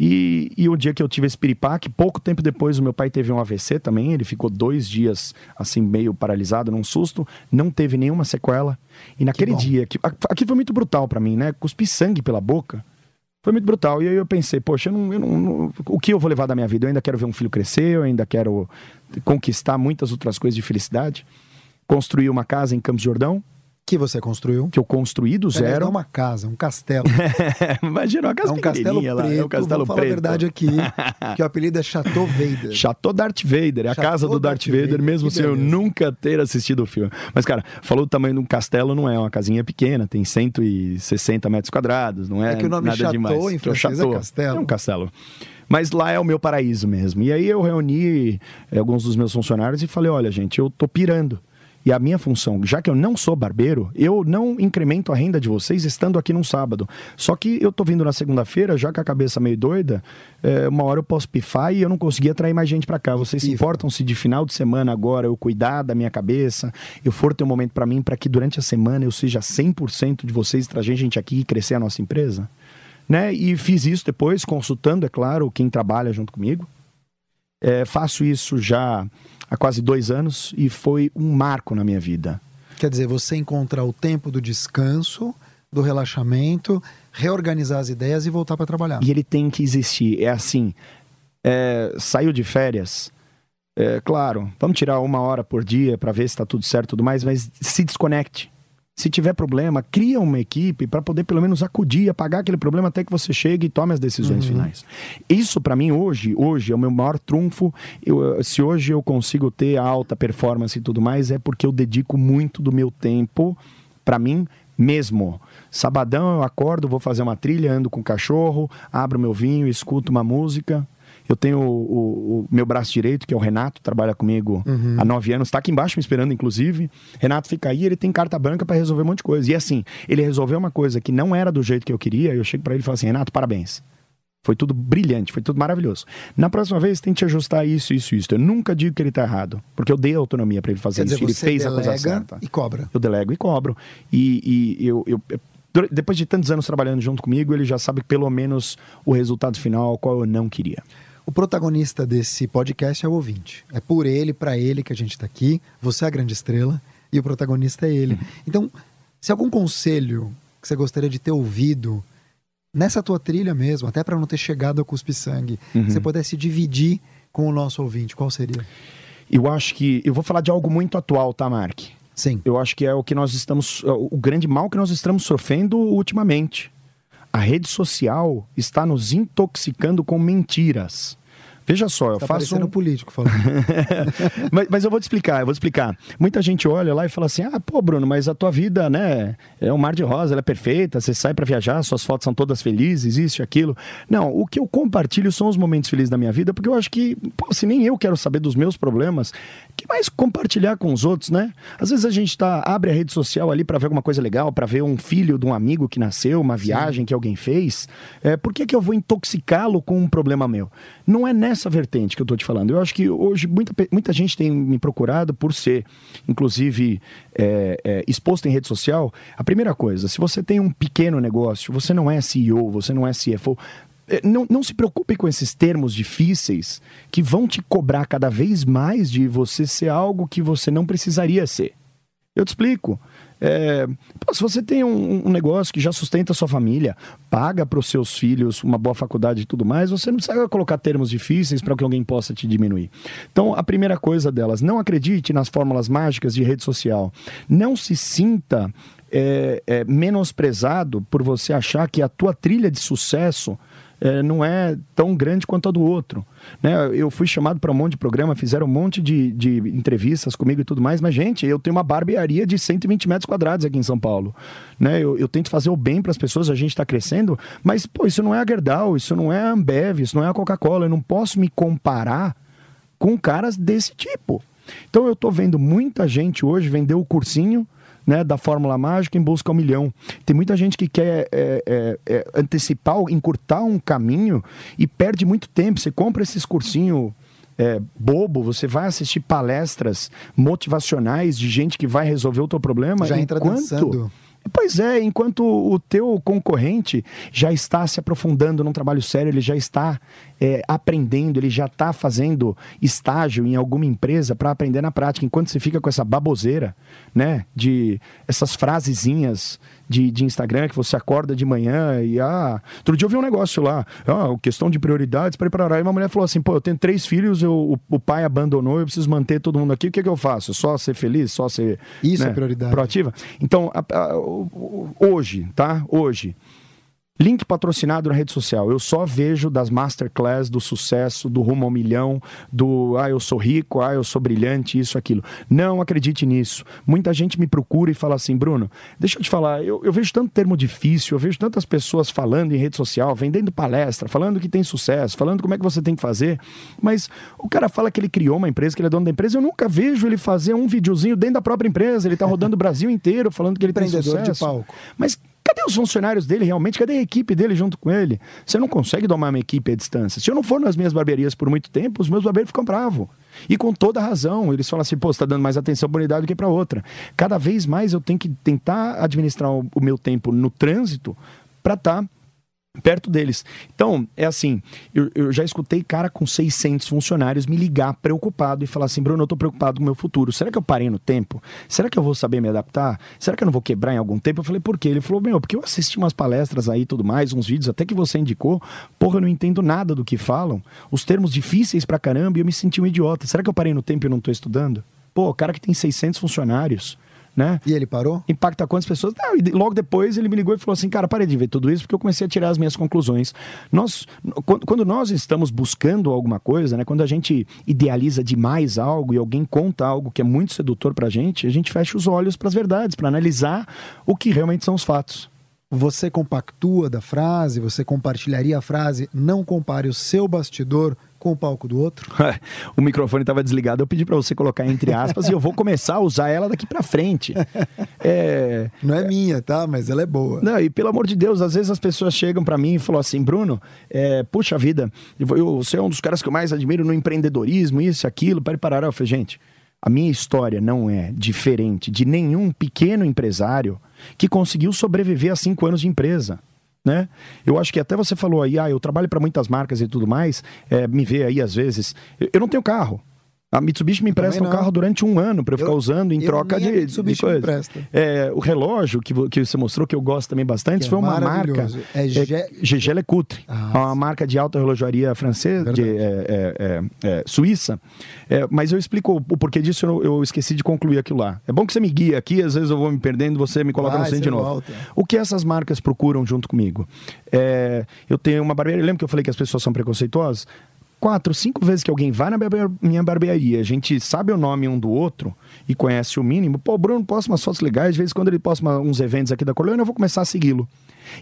E, e o dia que eu tive esse piripaque, pouco tempo depois o meu pai teve um AVC também, ele ficou dois dias assim meio paralisado num susto, não teve nenhuma sequela. E naquele bom. dia, que, aqui foi muito brutal pra mim, né? Cuspi sangue pela boca. Foi muito brutal. E aí eu pensei, poxa, eu não, eu não- o que eu vou levar da minha vida? Eu ainda quero ver um filho crescer, eu ainda quero conquistar muitas outras coisas de felicidade. Construir uma casa em Campos de Jordão, Que você construiu? que eu construí do Aliás, zero. É uma casa, um castelo. Imagina uma É casa um castelo pequenininha lá, preto. é um castelo Vamos falar preto. a verdade aqui, que o apelido é Chateau Vader. Chateau Darth Vader, é a casa do Darth, Darth Vader, Vader, mesmo sem eu nunca ter assistido o filme. Mas, cara, falou do tamanho de um castelo, não é uma casinha pequena, tem 160 metros quadrados, não é, É que o nome nada Chateau demais. em é francês é Chateau. castelo. É um castelo. Mas lá é o meu paraíso mesmo. E aí eu reuni eh, alguns dos meus funcionários e falei, olha, gente, eu tô pirando. E a minha função, já que eu não sou barbeiro, eu não incremento a renda de vocês estando aqui num sábado. Só que eu tô vindo na segunda-feira, já com a cabeça meio doida, é, uma hora eu posso pifar e eu não consegui atrair mais gente para cá. Vocês se Pifa. importam se de final de semana agora eu cuidar da minha cabeça, eu for ter um momento para mim, para que durante a semana eu seja 100% de vocês trazer gente aqui e crescer a nossa empresa? Né? E fiz isso depois, consultando, é claro, quem trabalha junto comigo. É, faço isso já há quase dois anos e foi um marco na minha vida. Quer dizer, você encontrar o tempo do descanso do relaxamento, reorganizar as ideias e voltar para trabalhar. E ele tem que existir. É assim, é, saiu de férias, é, claro, vamos tirar uma hora por dia para ver se está tudo certo e tudo mais, mas se desconecte. Se tiver problema, cria uma equipe para poder pelo menos acudir, apagar aquele problema até que você chegue e tome as decisões uhum. finais. Isso para mim hoje, hoje é o meu maior trunfo. Eu, se hoje eu consigo ter alta performance e tudo mais, é porque eu dedico muito do meu tempo para mim mesmo. Sabadão eu acordo, vou fazer uma trilha, ando com o cachorro, abro meu vinho, escuto uma música. Eu tenho o, o, o meu braço direito, que é o Renato, trabalha comigo uhum. há nove anos, está aqui embaixo me esperando, inclusive. Renato fica aí, ele tem carta branca para resolver um monte de coisa. E assim, ele resolveu uma coisa que não era do jeito que eu queria, eu chego para ele e falo assim: Renato, parabéns. Foi tudo brilhante, foi tudo maravilhoso. Na próxima vez, tente ajustar isso, isso, isso. Eu nunca digo que ele está errado, porque eu dei autonomia para ele fazer isso. Ele fez a coisa certa. E cobra. Eu delego e cobro. E, e eu, eu, depois de tantos anos trabalhando junto comigo, ele já sabe pelo menos o resultado final, qual eu não queria. O protagonista desse podcast é o ouvinte. É por ele, para ele que a gente está aqui. Você é a grande estrela e o protagonista é ele. Uhum. Então, se algum conselho que você gostaria de ter ouvido nessa tua trilha mesmo, até para não ter chegado a cuspir sangue, uhum. você pudesse dividir com o nosso ouvinte, qual seria? Eu acho que eu vou falar de algo muito atual, tá, Mark? Sim. Eu acho que é o que nós estamos, é o grande mal que nós estamos sofrendo ultimamente. A rede social está nos intoxicando com mentiras. Veja só, eu tá faço. Um político falando. mas, mas, eu vou te explicar, eu vou te explicar. Muita gente olha lá e fala assim: ah, pô, Bruno, mas a tua vida, né, é um mar de rosa, ela é perfeita, você sai para viajar, suas fotos são todas felizes, isso e aquilo. Não, o que eu compartilho são os momentos felizes da minha vida, porque eu acho que, pô, se nem eu quero saber dos meus problemas, que mais compartilhar com os outros, né? Às vezes a gente tá, abre a rede social ali para ver alguma coisa legal, para ver um filho de um amigo que nasceu, uma viagem Sim. que alguém fez. É, por que, que eu vou intoxicá-lo com um problema meu? Não é nessa vertente que eu estou te falando. Eu acho que hoje muita, muita gente tem me procurado por ser, inclusive, é, é, exposto em rede social. A primeira coisa, se você tem um pequeno negócio, você não é CEO, você não é CFO, é, não, não se preocupe com esses termos difíceis que vão te cobrar cada vez mais de você ser algo que você não precisaria ser. Eu te explico. É, pô, se você tem um, um, negócio que já sustenta a sua família, paga para os seus filhos uma boa faculdade e tudo mais, você não precisa colocar termos difíceis para que alguém possa te diminuir. Então, a primeira coisa delas, não acredite nas fórmulas mágicas de rede social. Não se sinta é, é, menosprezado por você achar que a tua trilha de sucesso é, não é tão grande quanto a do outro. Né? Eu fui chamado para um monte de programa, fizeram um monte de, de entrevistas comigo e tudo mais, mas, gente, eu tenho uma barbearia de 120 metros quadrados aqui em São Paulo. Né? Eu, eu tento fazer o bem para as pessoas, a gente está crescendo, mas, pô, isso não é a Gerdau, isso não é a Ambev, isso não é a Coca-Cola. Eu não posso me comparar com caras desse tipo. Então eu estou vendo muita gente hoje vender o cursinho né, da fórmula mágica em busca ao milhão. Tem muita gente que quer é, é, é, antecipar, encurtar um caminho e perde muito tempo. Você compra esses cursinhos é, bobo, você vai assistir palestras motivacionais de gente que vai resolver o teu problema. Já entra enquanto... dançando. Pois é, enquanto o teu concorrente já está se aprofundando num trabalho sério, ele já está é, aprendendo, ele já está fazendo estágio em alguma empresa para aprender na prática, enquanto você fica com essa baboseira, né, de essas frasezinhas de, de Instagram que você acorda de manhã e ah, outro dia eu vi um negócio lá, ah, questão de prioridades para ir para E uma mulher falou assim: pô, eu tenho três filhos, eu, o, o, pai abandonou, eu preciso manter todo mundo aqui, o que, que eu faço? Só ser feliz, só ser Isso né, é prioridade. proativa? Então, a, a, hoje, tá? Hoje Link patrocinado na rede social. Eu só vejo das masterclass do sucesso, do rumo ao milhão, do ah, eu sou rico, ah, eu sou brilhante, isso, aquilo. Não acredite nisso. Muita gente me procura e fala assim, Bruno, deixa eu te falar, eu, eu vejo tanto termo difícil, eu vejo tantas pessoas falando em rede social, vendendo palestra, falando que tem sucesso, falando como é que você tem que fazer, mas o cara fala que ele criou uma empresa, que ele é dono da empresa, eu nunca vejo ele fazer um videozinho dentro da própria empresa, ele está rodando o Brasil inteiro falando que ele tem sucesso. de palco. Mas Cadê os funcionários dele realmente? Cadê a equipe dele junto com ele? Você não consegue domar uma equipe à distância. Se eu não for nas minhas barbearias por muito tempo, os meus barbeiros ficam bravos. E com toda razão, eles falam assim, pô, você está dando mais atenção para uma unidade do que para outra. Cada vez mais eu tenho que tentar administrar o, meu tempo no trânsito para estar tá perto deles. Então, é assim, eu, eu, já escutei cara com 600 funcionários me ligar preocupado e falar assim, Bruno, eu tô preocupado com o meu futuro. Será que eu parei no tempo? Será que eu vou saber me adaptar? Será que eu não vou quebrar em algum tempo? Eu falei, por quê? Ele falou, meu, porque eu assisti umas palestras aí e tudo mais, uns vídeos até que você indicou, porra, eu não entendo nada do que falam, os termos difíceis pra caramba e eu me senti um idiota. Será que eu parei no tempo e não tô estudando? Pô, cara que tem 600 funcionários, né? E ele parou? Impacta quantas pessoas? Não, e logo depois ele me ligou e falou assim, cara, parei de ver tudo isso porque eu comecei a tirar as minhas conclusões. Nós, quando nós estamos buscando alguma coisa, né? Quando a gente idealiza demais algo e alguém conta algo que é muito sedutor pra gente, a gente fecha os olhos para as verdades, para analisar o que realmente são os fatos. Você compactua da frase, você compartilharia a frase, não compare o seu bastidor com o palco do outro? o microfone estava desligado, eu pedi para você colocar entre aspas e eu vou começar a usar ela daqui para frente. É... Não é minha, tá? Mas ela é boa. Não, e pelo amor de Deus, às vezes as pessoas chegam para mim e falam assim, Bruno, é, puxa vida, eu, você é um dos caras que eu mais admiro no empreendedorismo, isso, aquilo, para parar. Eu falei, gente, a minha história não é diferente de nenhum pequeno empresário que conseguiu sobreviver a cinco anos de empresa né? Eu acho que até você falou aí, ah, eu trabalho para muitas marcas e tudo mais, é, me vê aí às vezes. Eu, eu não tenho carro. A Mitsubishi me empresta um carro durante um ano para eu ficar usando em troca de, de coisa. É, o relógio que, que você mostrou, que eu gosto também bastante, é foi uma marca. É, é GG Lecoultre. Ah, uma marca de alta relojaria francesa, de, é, é, é, suíça. mas eu explico o porquê disso, eu, eu, esqueci de concluir aquilo lá. É bom que você me guia aqui, às vezes eu vou me perdendo, você me coloca Vai, no centro de novo. Volta. O que essas marcas procuram junto comigo? eu tenho uma barbearia, lembra que eu falei que as pessoas são preconceituosas? Quatro, cinco vezes que alguém vai na minha barbearia, a gente sabe o nome um do outro e conhece o mínimo, pô, Bruno posta umas fotos legais, de vez em quando ele posta uns eventos aqui da Colônia, eu vou começar a segui-lo.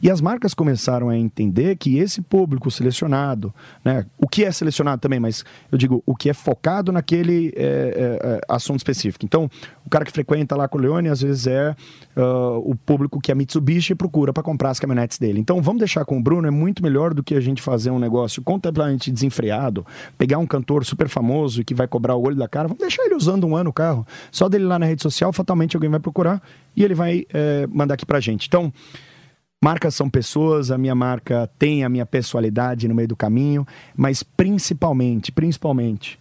E as marcas começaram a entender que esse público selecionado, né, o que é selecionado também, mas eu digo o que é focado naquele é, é, assunto específico. Então, o cara que frequenta lá com o Leone, às vezes é uh, o público que a Mitsubishi procura para comprar as caminhonetes dele. Então, vamos deixar com o Bruno, é muito melhor do que a gente fazer um negócio completamente desenfreado, pegar um cantor super famoso que vai cobrar o olho da cara, vamos deixar ele usando um ano o carro. Só dele lá na rede social, fatalmente alguém vai procurar e ele vai é, mandar aqui pra gente. Então, Marcas são pessoas, a minha marca tem a minha pessoalidade no meio do caminho, mas principalmente, principalmente,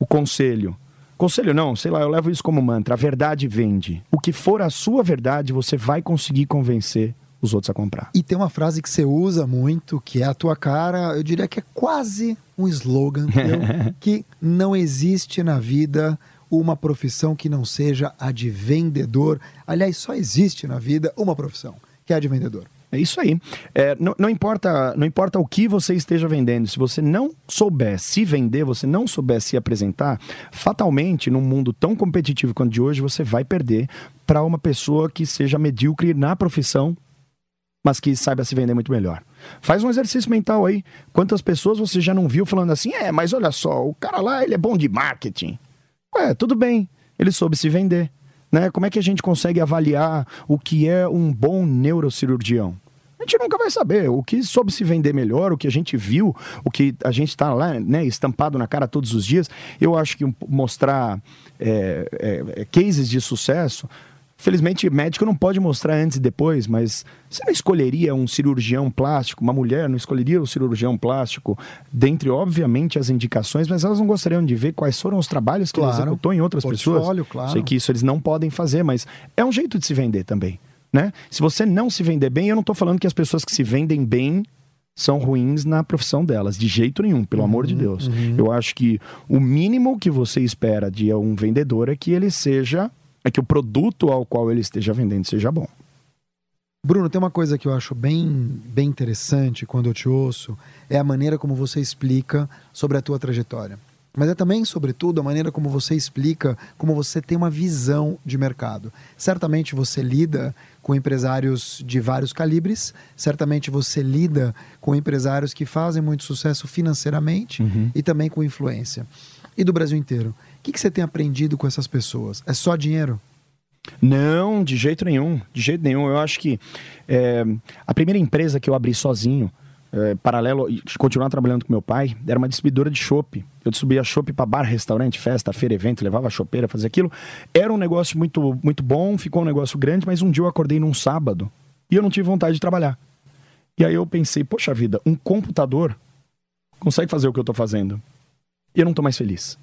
o conselho. Conselho não, sei lá, eu levo isso como mantra. A verdade vende. O que for a sua verdade, você vai conseguir convencer os outros a comprar. E tem uma frase que você usa muito, que é a tua cara, eu diria que é quase um slogan, que não existe na vida uma profissão que não seja a de vendedor. Aliás, só existe na vida uma profissão que é a de vendedor. É isso aí. É, não, não, importa, não importa o que você esteja vendendo, se você não souber se vender, você não souber se apresentar, fatalmente, num mundo tão competitivo quanto de hoje, você vai perder para uma pessoa que seja medíocre na profissão, mas que saiba se vender muito melhor. Faz um exercício mental aí. Quantas pessoas você já não viu falando assim, é, mas olha só, o cara lá, ele é bom de marketing. Ué, tudo bem, ele soube se vender. Né? Como é que a gente consegue avaliar o que é um bom neurocirurgião? A gente nunca vai saber. O que soube se vender melhor, o que a gente viu, o que a gente está lá, né, estampado na cara todos os dias. Eu acho que mostrar é, é, é cases de sucesso Felizmente, médico não pode mostrar antes e depois, mas você não escolheria um cirurgião plástico, uma mulher não escolheria o um cirurgião plástico, dentre, obviamente, as indicações, mas elas não gostariam de ver quais foram os trabalhos que claro. ele executou em outras pessoas. Claro. Sei que isso eles não podem fazer, mas é um jeito de se vender também. Né? Se você não se vender bem, eu não estou falando que as pessoas que se vendem bem são ruins na profissão delas, de jeito nenhum, pelo uhum, amor de Deus. Uhum. Eu acho que o mínimo que você espera de um vendedor é que ele seja é que o produto ao qual ele esteja vendendo seja bom. Bruno, tem uma coisa que eu acho bem, bem interessante quando eu te ouço, é a maneira como você explica sobre a tua trajetória. Mas é também, sobretudo, a maneira como você explica, como você tem uma visão de mercado. Certamente você lida com empresários de vários calibres, certamente você lida com empresários que fazem muito sucesso financeiramente uhum. e também com influência. E do Brasil inteiro. O que, que você tem aprendido com essas pessoas? É só dinheiro? Não, de jeito nenhum, de jeito nenhum. Eu acho que é, a primeira empresa que eu abri sozinho, é, paralelo, continuar trabalhando com meu pai, era uma distribuidora de chopp. Eu distribuía chopp para bar, restaurante, festa, feira, evento, levava a chopeira, fazia aquilo. Era um negócio muito, muito bom, ficou um negócio grande, mas um dia eu acordei num sábado e eu não tive vontade de trabalhar. E aí eu pensei, poxa vida, um computador consegue fazer o que eu estou fazendo. E eu não estou mais feliz.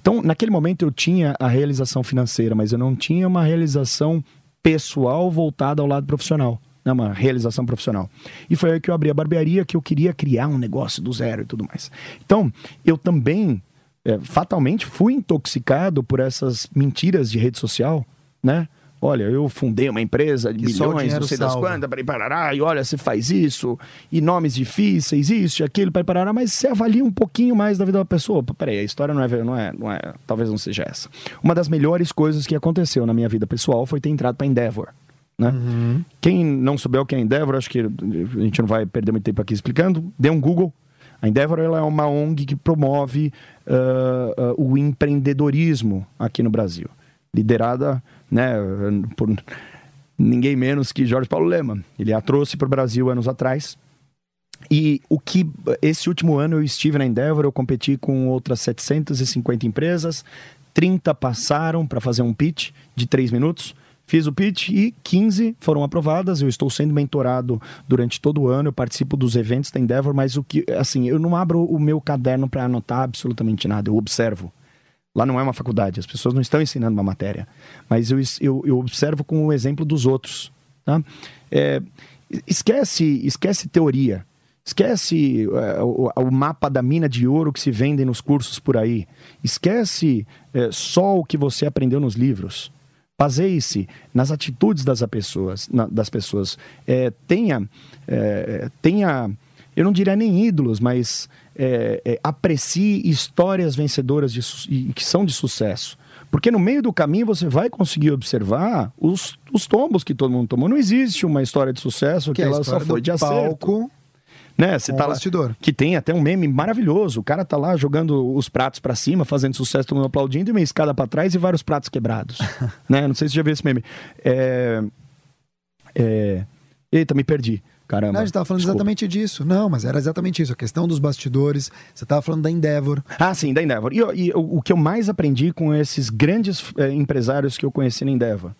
Então, naquele momento eu tinha a realização financeira, mas eu não tinha uma realização pessoal voltada ao lado profissional. Né, uma realização profissional. E foi aí que eu abri a barbearia, que eu queria criar um negócio do zero e tudo mais. Então, eu também, é, fatalmente, fui intoxicado por essas mentiras de rede social, né? Olha, eu fundei uma empresa de milhões, não sei das quantas, para parará, e olha, você faz isso, e nomes difíceis, isso e aquilo, para parará, mas você avalia um pouquinho mais da vida da pessoa. Peraí, a história não é, não é, não é, talvez não seja essa. Uma das melhores coisas que aconteceu na minha vida pessoal foi ter entrado para Endeavor. Né? Quem não souber o que é Endeavor, acho que a gente não vai perder muito tempo aqui explicando, dê um Google. A Endeavor ela é uma ONG que promove ah, ah, o empreendedorismo aqui no Brasil, liderada né, por ninguém menos que Jorge Paulo Lema. Ele a trouxe para o Brasil anos atrás. E o que esse último ano eu estive na Endeavor, eu competi com outras 750 empresas, 30 passaram para fazer um pitch de 3 minutos. Fiz o pitch e 15 foram aprovadas. Eu estou sendo mentorado durante todo o ano. Eu participo dos eventos da Endeavor, mas o que, assim, eu não abro o meu caderno para anotar absolutamente nada. Eu observo. Lá não é uma faculdade, as pessoas não estão ensinando uma matéria. Mas eu, eu, eu observo com o exemplo dos outros. Tá? É, esquece, esquece teoria. Esquece é, o, o mapa da mina de ouro que se vendem nos cursos por aí. Esquece é, só o que você aprendeu nos livros. Baseie-se nas atitudes das pessoas. na- das pessoas. É, tenha, é, tenha, eu não diria nem ídolos, mas é, é, aprecie histórias vencedoras de que são de sucesso. Porque no meio do caminho você vai conseguir observar os, os tombos que todo mundo tomou. Não existe uma história de sucesso que, Que é a ela só foi de acerto. Né? Você com tá o lá, bastidor. que tem até um meme maravilhoso. O cara tá lá jogando os pratos pra cima, fazendo sucesso, todo mundo aplaudindo, e uma escada pra trás e vários pratos quebrados. né? Não sei se você já viu esse meme. É... É... Eita, me perdi. Caramba. Não, a gente estava falando Desculpa. exatamente disso. Não, mas era exatamente isso. A questão dos bastidores. Você estava falando da Endeavor. Ah, sim, da Endeavor. E, e o, o que eu mais aprendi com esses grandes eh, empresários que eu conheci na Endeavor.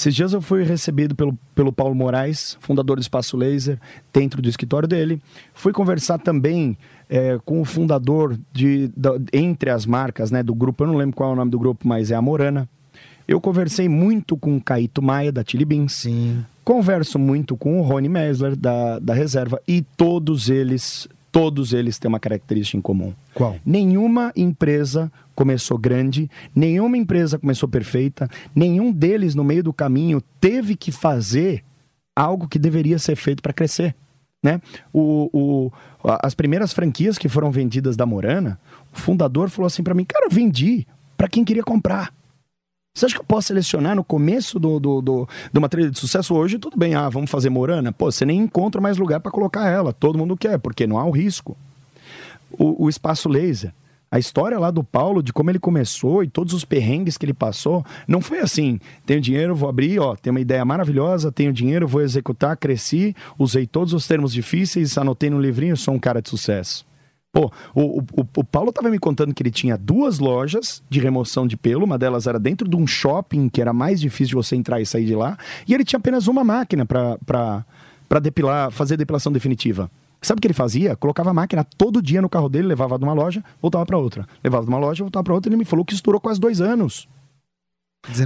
Esses dias eu fui recebido pelo, pelo Paulo Moraes, fundador do Espaço Laser, dentro do escritório dele. Fui conversar também eh, com o fundador de, da- entre as marcas né, do grupo, eu não lembro qual é o nome do grupo, mas é a Morana. Eu conversei muito com o Caíto Maia, da Chili Beans. Sim. Converso muito com o Rony Mesler, da, da Reserva, e todos eles, todos eles têm uma característica em comum. Qual? Nenhuma empresa começou grande, nenhuma empresa começou perfeita, nenhum deles no meio do caminho teve que fazer algo que deveria ser feito para crescer. Né? O, o- as primeiras franquias que foram vendidas da Morana, o fundador falou assim para mim: Cara, eu vendi para quem queria comprar. Você acha que eu posso selecionar no começo do, do, do- de uma trilha de sucesso hoje? Tudo bem, ah, vamos fazer Morana? Pô, você nem encontra mais lugar para colocar ela. Todo mundo quer, porque não há o risco o, o espaço laser. A história lá do Paulo, de como ele começou e todos os perrengues que ele passou, não foi assim. Tenho dinheiro, vou abrir, ó, tenho uma ideia maravilhosa, tenho dinheiro, vou executar, cresci, usei todos os termos difíceis, anotei no livrinho, sou um cara de sucesso. Pô, o, o, o Paulo estava me contando que ele tinha duas lojas de remoção de pelo, uma delas era dentro de um shopping que era mais difícil de você entrar e sair de lá, e ele tinha apenas uma máquina para depilar, fazer depilação definitiva. Sabe o que ele fazia? Colocava a máquina todo dia no carro dele, levava de uma loja, voltava para outra. Levava de uma loja, voltava para outra. Ele me falou que isso durou quase dois anos.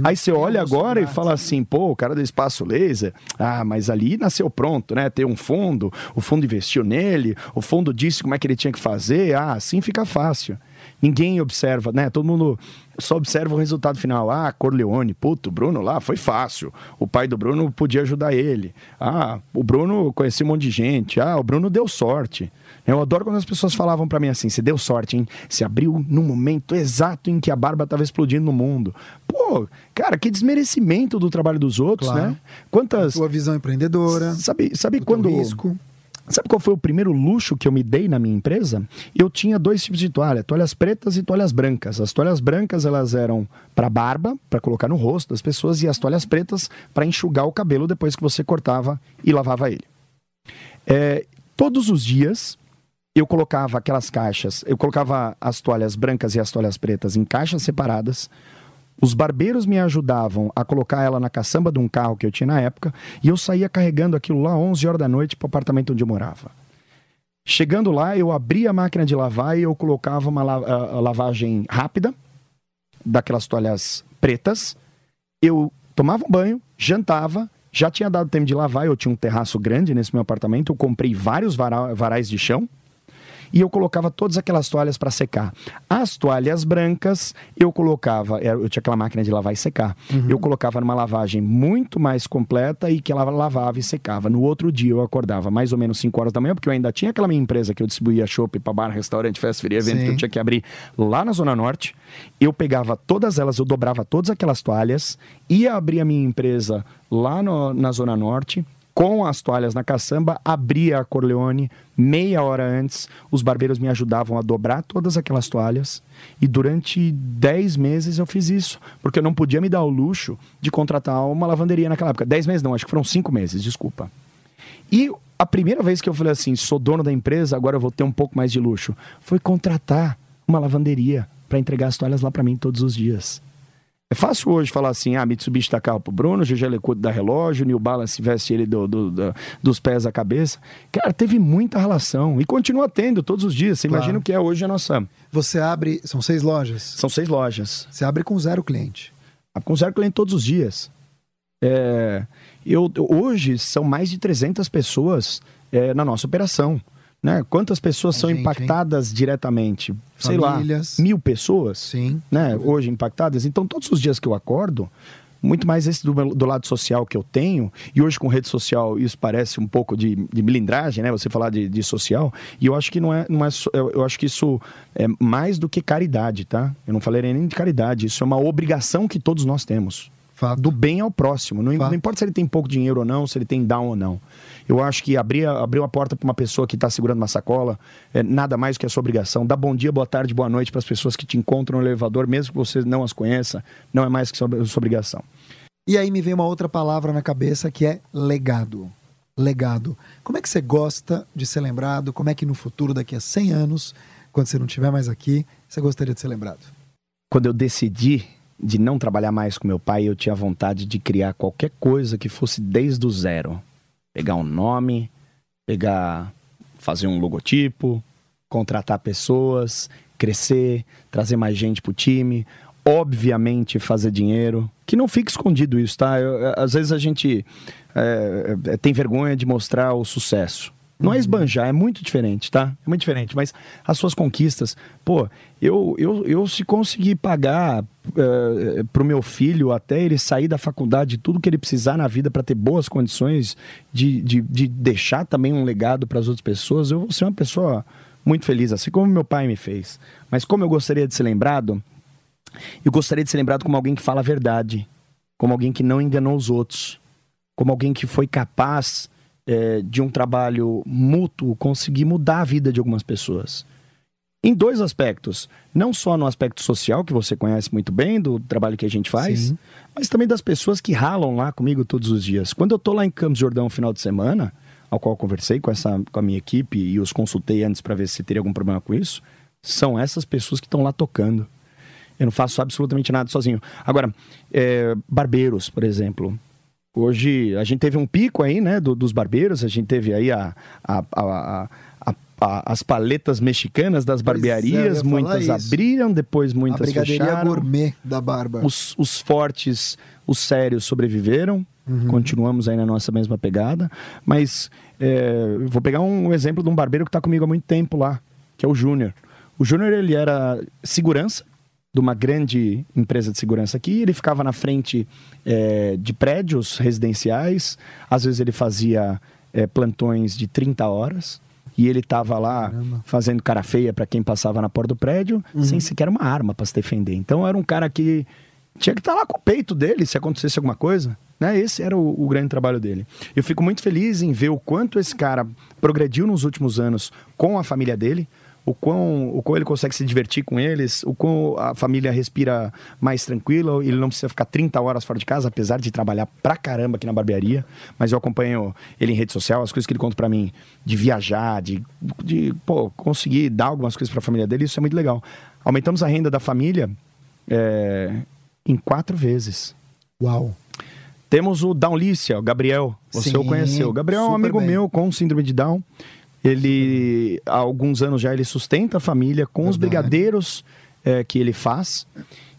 Aí você olha agora e fala assim, pô, o cara do espaço laser, ah, mas ali nasceu pronto, né? Tem um fundo, o fundo investiu nele, o fundo disse como é que ele tinha que fazer, ah, assim fica fácil. Ninguém observa, né? Todo mundo só observa o resultado final. Ah, Corleone, puto, o Bruno lá foi fácil. O pai do Bruno podia ajudar ele. Ah, o Bruno conhecia um monte de gente. Ah, o Bruno deu sorte. Eu adoro quando as pessoas falavam pra mim assim: você deu sorte, hein? Se abriu no momento exato em que a barba tava explodindo no mundo. Pô, cara, que desmerecimento do trabalho dos outros, Claro. né? Quantas. Sua visão empreendedora. Sabe, sabe quando. risco. Sabe qual foi o primeiro luxo que eu me dei na minha empresa? Eu tinha dois tipos de toalha, toalhas pretas e toalhas brancas. As toalhas brancas elas eram para barba, para colocar no rosto das pessoas, e as toalhas pretas para enxugar o cabelo depois que você cortava e lavava ele. É, todos os dias eu colocava aquelas caixas, eu colocava as toalhas brancas e as toalhas pretas em caixas separadas, Os barbeiros me ajudavam a colocar ela na caçamba de um carro que eu tinha na época e eu saía carregando aquilo lá 11 horas da noite para o apartamento onde eu morava. Chegando lá, eu abria a máquina de lavar e eu colocava uma la a lavagem rápida, daquelas toalhas pretas. Eu tomava um banho, jantava, já tinha dado tempo de lavar, eu tinha um terraço grande nesse meu apartamento, eu comprei vários vara varais de chão e eu colocava todas aquelas toalhas para secar. As toalhas brancas eu colocava, eu tinha aquela máquina de lavar e secar. Uhum. Eu colocava numa lavagem muito mais completa e que ela lavava e secava. No outro dia eu acordava mais ou menos 5 horas da manhã, porque eu ainda tinha aquela minha empresa que eu distribuía chopp para bar, restaurante, festa, feira, evento Sim. que eu tinha que abrir lá na Zona Norte. Eu pegava todas elas, eu dobrava todas aquelas toalhas, ia abrir a minha empresa lá no, na Zona Norte com as toalhas na caçamba, abria a Corleone meia hora antes. Os barbeiros me ajudavam a dobrar todas aquelas toalhas. E durante 10 meses eu fiz isso, porque eu não podia me dar o luxo de contratar uma lavanderia naquela época. 10 meses não, acho que foram 5 meses, desculpa. E a primeira vez que eu falei assim, sou dono da empresa, agora eu vou ter um pouco mais de luxo, foi contratar uma lavanderia para entregar as toalhas lá para mim todos os dias. É fácil hoje falar assim, ah, Mitsubishi tá carro pro Bruno, GG Lecudo da relógio, New Balance veste ele do, do, do, dos pés à cabeça. Cara, teve muita relação e continua tendo todos os dias. Você claro. imagina o que é hoje a nossa... Você abre, são seis lojas? São seis lojas. Você abre com zero cliente? Abre com zero cliente todos os dias. É, eu, hoje são mais de 300 pessoas é, na nossa operação. Né? Quantas pessoas são gente, impactadas hein? diretamente? Sei Famílias. lá, mil pessoas Sim. Né? hoje impactadas. Então, todos os dias que eu acordo, muito mais esse do, do, lado social que eu tenho, e hoje com rede social isso parece um pouco de, de milindragem, né? Você falar de, de, social, e eu acho que não é, não é eu, eu acho que isso é mais do que caridade, tá? Eu não falei nem de caridade, isso é uma obrigação que todos nós temos. Fato. Do bem ao próximo. Não, não, importa se ele tem pouco dinheiro ou não, se ele tem down ou não. Eu acho que abrir, abrir uma porta para uma pessoa que está segurando uma sacola é nada mais do que a sua obrigação. Dar bom dia, boa tarde, boa noite para as pessoas que te encontram no elevador, mesmo que você não as conheça, não é mais que sua, sua obrigação. E aí me vem uma outra palavra na cabeça que é legado. Legado. Como é que você gosta de ser lembrado? Como é que no futuro, daqui a 100 anos, quando você não estiver mais aqui, você gostaria de ser lembrado? Quando eu decidi de não trabalhar mais com meu pai, eu tinha vontade de criar qualquer coisa que fosse desde o zero pegar um nome, pegar, fazer um logotipo, contratar pessoas, crescer, trazer mais gente pro time, obviamente fazer dinheiro, que não fique escondido isso, tá? Eu, às vezes a gente é, é, tem vergonha de mostrar o sucesso. Não é esbanjar, é muito diferente, tá? É muito diferente. Mas as suas conquistas, pô, eu, eu, eu se conseguir pagar uh, pro meu filho até ele sair da faculdade, tudo que ele precisar na vida para ter boas condições de, de, de deixar também um legado para as outras pessoas, eu vou ser uma pessoa muito feliz, assim como meu pai me fez. Mas como eu gostaria de ser lembrado, eu gostaria de ser lembrado como alguém que fala a verdade, como alguém que não enganou os outros, como alguém que foi capaz é, de um trabalho mútuo conseguir mudar a vida de algumas pessoas. Em dois aspectos. Não só no aspecto social, que você conhece muito bem, do trabalho que a gente faz, Sim. mas também das pessoas que ralam lá comigo todos os dias. Quando eu tô lá em Campos Jordão no final de semana, ao qual eu conversei com, essa, com a minha equipe e os consultei antes para ver se teria algum problema com isso, são essas pessoas que estão lá tocando. Eu não faço absolutamente nada sozinho. Agora, é, barbeiros, por exemplo. Hoje a gente teve um pico aí, né, do, dos barbeiros, a gente teve aí a, a, a, a as paletas mexicanas das é, barbearias, é, muitas abriram, depois muitas a fecharam. gourmet da barba. Os, os fortes, os sérios sobreviveram, uhum. continuamos aí na nossa mesma pegada, mas é, vou pegar um exemplo de um barbeiro que está comigo há muito tempo lá, que é o Júnior. O Júnior, ele era segurança, de uma grande empresa de segurança aqui. Ele ficava na frente é, de prédios residenciais. Às vezes ele fazia é, plantões de 30 horas. E ele estava lá Caramba. fazendo cara feia para quem passava na porta do prédio, uhum. sem sequer uma arma para se defender. Então era um cara que tinha que estar tá lá com o peito dele se acontecesse alguma coisa. Né? Esse era o, o, grande trabalho dele. Eu fico muito feliz em ver o quanto esse cara progrediu nos últimos anos com a família dele o quão, o quão ele consegue se divertir com eles, o quão a família respira mais tranquila, ele não precisa ficar 30 horas fora de casa, apesar de trabalhar pra caramba aqui na barbearia, mas eu acompanho ele em rede social, as coisas que ele conta para mim, de viajar, de, de pô, conseguir dar algumas coisas para a família dele, isso é muito legal. Aumentamos a renda da família, é, em quatro vezes. Uau. Temos o Downlícia, o Gabriel. Você Sim, o conheceu. O Gabriel é um amigo bem. meu com síndrome de Down. Ele, há alguns anos já, ele sustenta a família com os brigadeiros eh, que ele faz.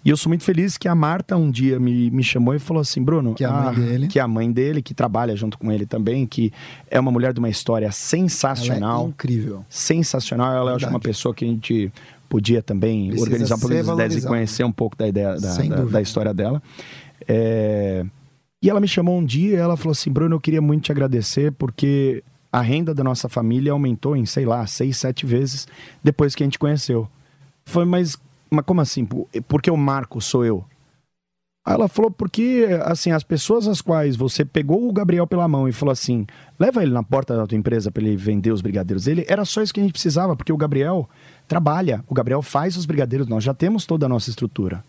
E eu sou muito feliz que a Marta um dia me, me chamou e falou assim, Bruno... Que é a mãe ah, dele. Que é a mãe dele, que trabalha junto com ele também, que é uma mulher de uma história Ela sensacional é incrível. sensacional. Ela Verdade. uma pessoa que a gente podia também Precisa organizar ser das ideias e valorizado. conhecer um pouco da ideia da, da, da história dela. É, E ela me chamou um dia e ela falou assim: Bruno, eu queria muito te agradecer porque a renda da nossa família aumentou em, sei lá, seis, sete vezes depois que a gente conheceu. Foi, mas, mas como assim? Por- Porque o Marco sou eu? Aí ela falou, porque, assim, as pessoas às quais você pegou o Gabriel pela mão e falou assim, leva ele na porta da tua empresa para ele vender os brigadeiros dele, era só isso que a gente precisava, porque o Gabriel trabalha, o Gabriel faz os brigadeiros, nós já temos toda a nossa estrutura.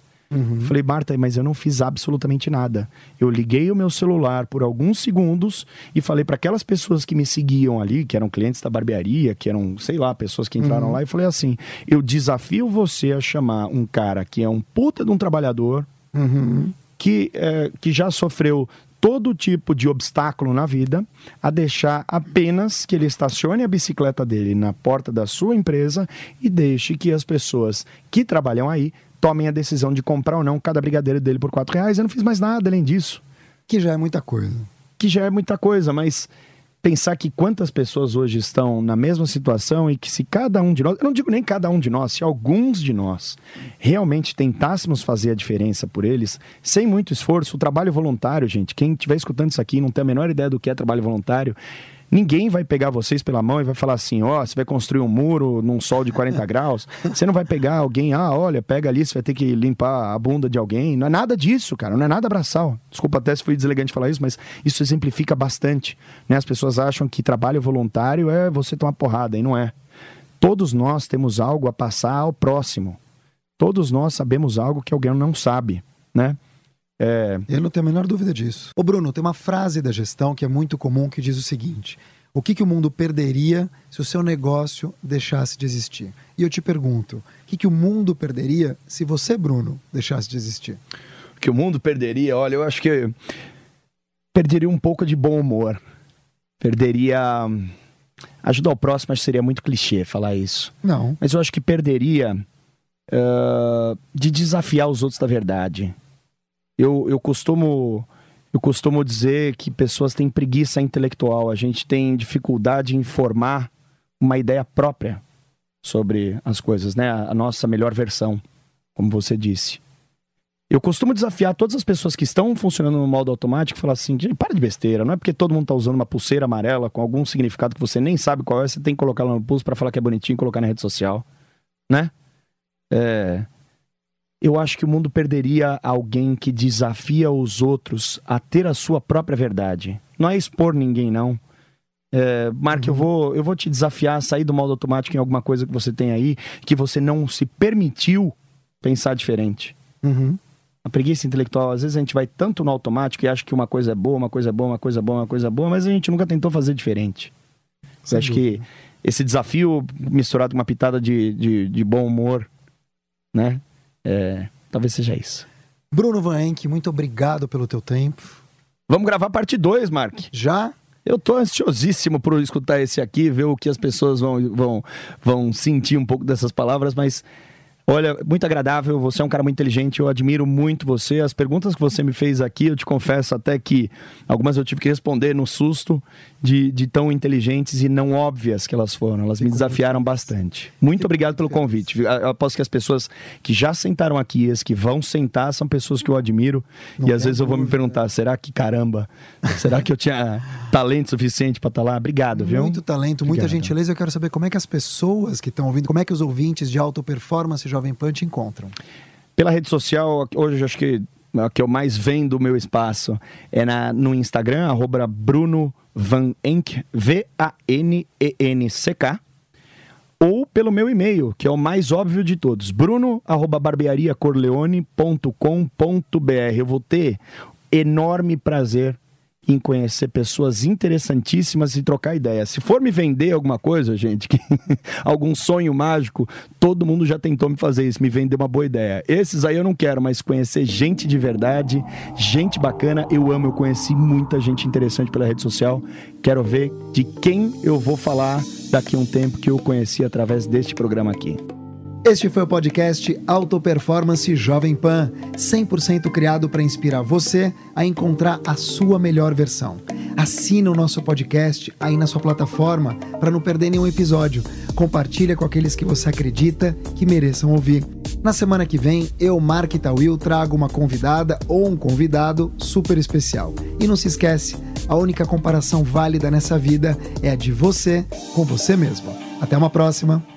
Falei, Marta, mas eu não fiz absolutamente nada. Eu liguei o meu celular por alguns segundos e falei para aquelas pessoas que me seguiam ali, que eram clientes da barbearia, que eram, sei lá, pessoas que entraram lá, e falei assim: eu desafio você a chamar um cara que é um puta de um trabalhador, que, é, que já sofreu todo tipo de obstáculo na vida, a deixar apenas que ele estacione a bicicleta dele na porta da sua empresa e deixe que as pessoas que trabalham aí tomem a decisão de comprar ou não cada brigadeiro dele por quatro reais. Eu não fiz mais nada além disso, Que já é muita coisa. que já é muita coisa, mas pensar que quantas pessoas hoje estão na mesma situação e que se cada um de nós, eu não digo nem cada um de nós, se alguns de nós realmente tentássemos fazer a diferença por eles, sem muito esforço, o trabalho voluntário, gente, quem estiver escutando isso aqui e não tem a menor ideia do que é trabalho voluntário, ninguém vai pegar vocês pela mão e vai falar assim, ó, você vai construir um muro num sol de 40 graus, você não vai pegar alguém, ah, olha, pega ali, você vai ter que limpar a bunda de alguém, não é nada disso, cara, não é nada braçal. Desculpa até se fui deselegante falar isso, mas isso exemplifica bastante, né? As pessoas acham que trabalho voluntário é você tomar porrada, e não é. Todos nós temos algo a passar ao próximo. Todos nós sabemos algo que alguém não sabe, né? É, Eu não tenho a menor dúvida disso. Ô Bruno, tem uma frase da gestão que é muito comum que diz o seguinte: O que, que o mundo perderia se o seu negócio deixasse de existir? E eu te pergunto: o que, que o mundo perderia se você, Bruno, deixasse de existir? que o mundo perderia, olha, eu acho que perderia um pouco de bom humor. Perderia. Ajudar o próximo, acho que seria muito clichê falar isso. Não. Mas eu acho que perderia ah, de desafiar os outros da verdade. Eu, eu costumo. Eu costumo dizer que pessoas têm preguiça intelectual, a gente tem dificuldade em formar uma ideia própria sobre as coisas, né? A nossa melhor versão, como você disse. Eu costumo desafiar todas as pessoas que estão funcionando no modo automático e falar assim: "Gente, para de besteira, não é porque todo mundo está usando uma pulseira amarela com algum significado que você nem sabe qual é, você tem que colocar lá no pulso para falar que é bonitinho e colocar na rede social, né? É, eu acho que o mundo perderia alguém que desafia os outros a ter a sua própria verdade. Não é expor ninguém, não. É, Mark, eu, vou, eu vou te desafiar a sair do modo automático em alguma coisa que você tem aí, que você não se permitiu pensar diferente. Uhum. A preguiça intelectual, às vezes a gente vai tanto no automático e acha que uma coisa é boa, uma coisa é boa, uma coisa é boa, uma coisa é boa, mas a gente nunca tentou fazer diferente. Eu Sem acho que esse desafio misturado com uma pitada de, de, de bom humor, né? É, talvez seja isso. Bruno Van Enck, muito obrigado pelo teu tempo. Vamos gravar parte 2, Mark. Já? Eu tô ansiosíssimo por escutar esse aqui, ver o que as pessoas vão, vão, vão sentir um pouco dessas palavras, mas olha, muito agradável, você é um cara muito inteligente, eu admiro muito você. As perguntas que você me fez aqui, eu te confesso até que algumas eu tive que responder no susto de, de tão inteligentes e não óbvias que elas foram. Elas me desafiaram bastante. Muito obrigado pelo convite. Eu aposto que as pessoas que já sentaram aqui, as que vão sentar, são pessoas que eu admiro. Não e às vezes eu vou me perguntar, será que caramba? Será que eu tinha talento suficiente para estar lá? Obrigado, viu? Muito talento, muita Obrigado. gentileza. Eu quero saber como é que as pessoas que estão ouvindo, como é que os ouvintes de Alta Performance Jovem Pan te encontram. Pela rede social, hoje acho que a que eu mais vendo o meu espaço é na, no Instagram, arroba Bruno Van Enck, V-A-N-E-N-C-K. Ou pelo meu e-mail, que é o mais óbvio de todos, bruno.barbeariacorleone.com.br. Eu vou ter enorme prazer em conhecer pessoas interessantíssimas e trocar ideias. Se for me vender alguma coisa, gente, que, algum sonho mágico, todo mundo já tentou me fazer isso, me vender uma boa ideia. Esses aí eu não quero, mas conhecer gente de verdade, gente bacana, eu amo, eu conheci muita gente interessante pela rede social. Quero ver de quem eu vou falar daqui a um tempo que eu conheci através deste programa aqui. Este foi o podcast Auto Performance Jovem Pan, 100% criado para inspirar você a encontrar a sua melhor versão. Assina o nosso podcast aí na sua plataforma para não perder nenhum episódio. Compartilha com aqueles que você acredita que mereçam ouvir. Na semana que vem, eu, Mark Tawil, trago uma convidada ou um convidado super especial. E não se esquece, a única comparação válida nessa vida é a de você com você mesmo. Até uma próxima!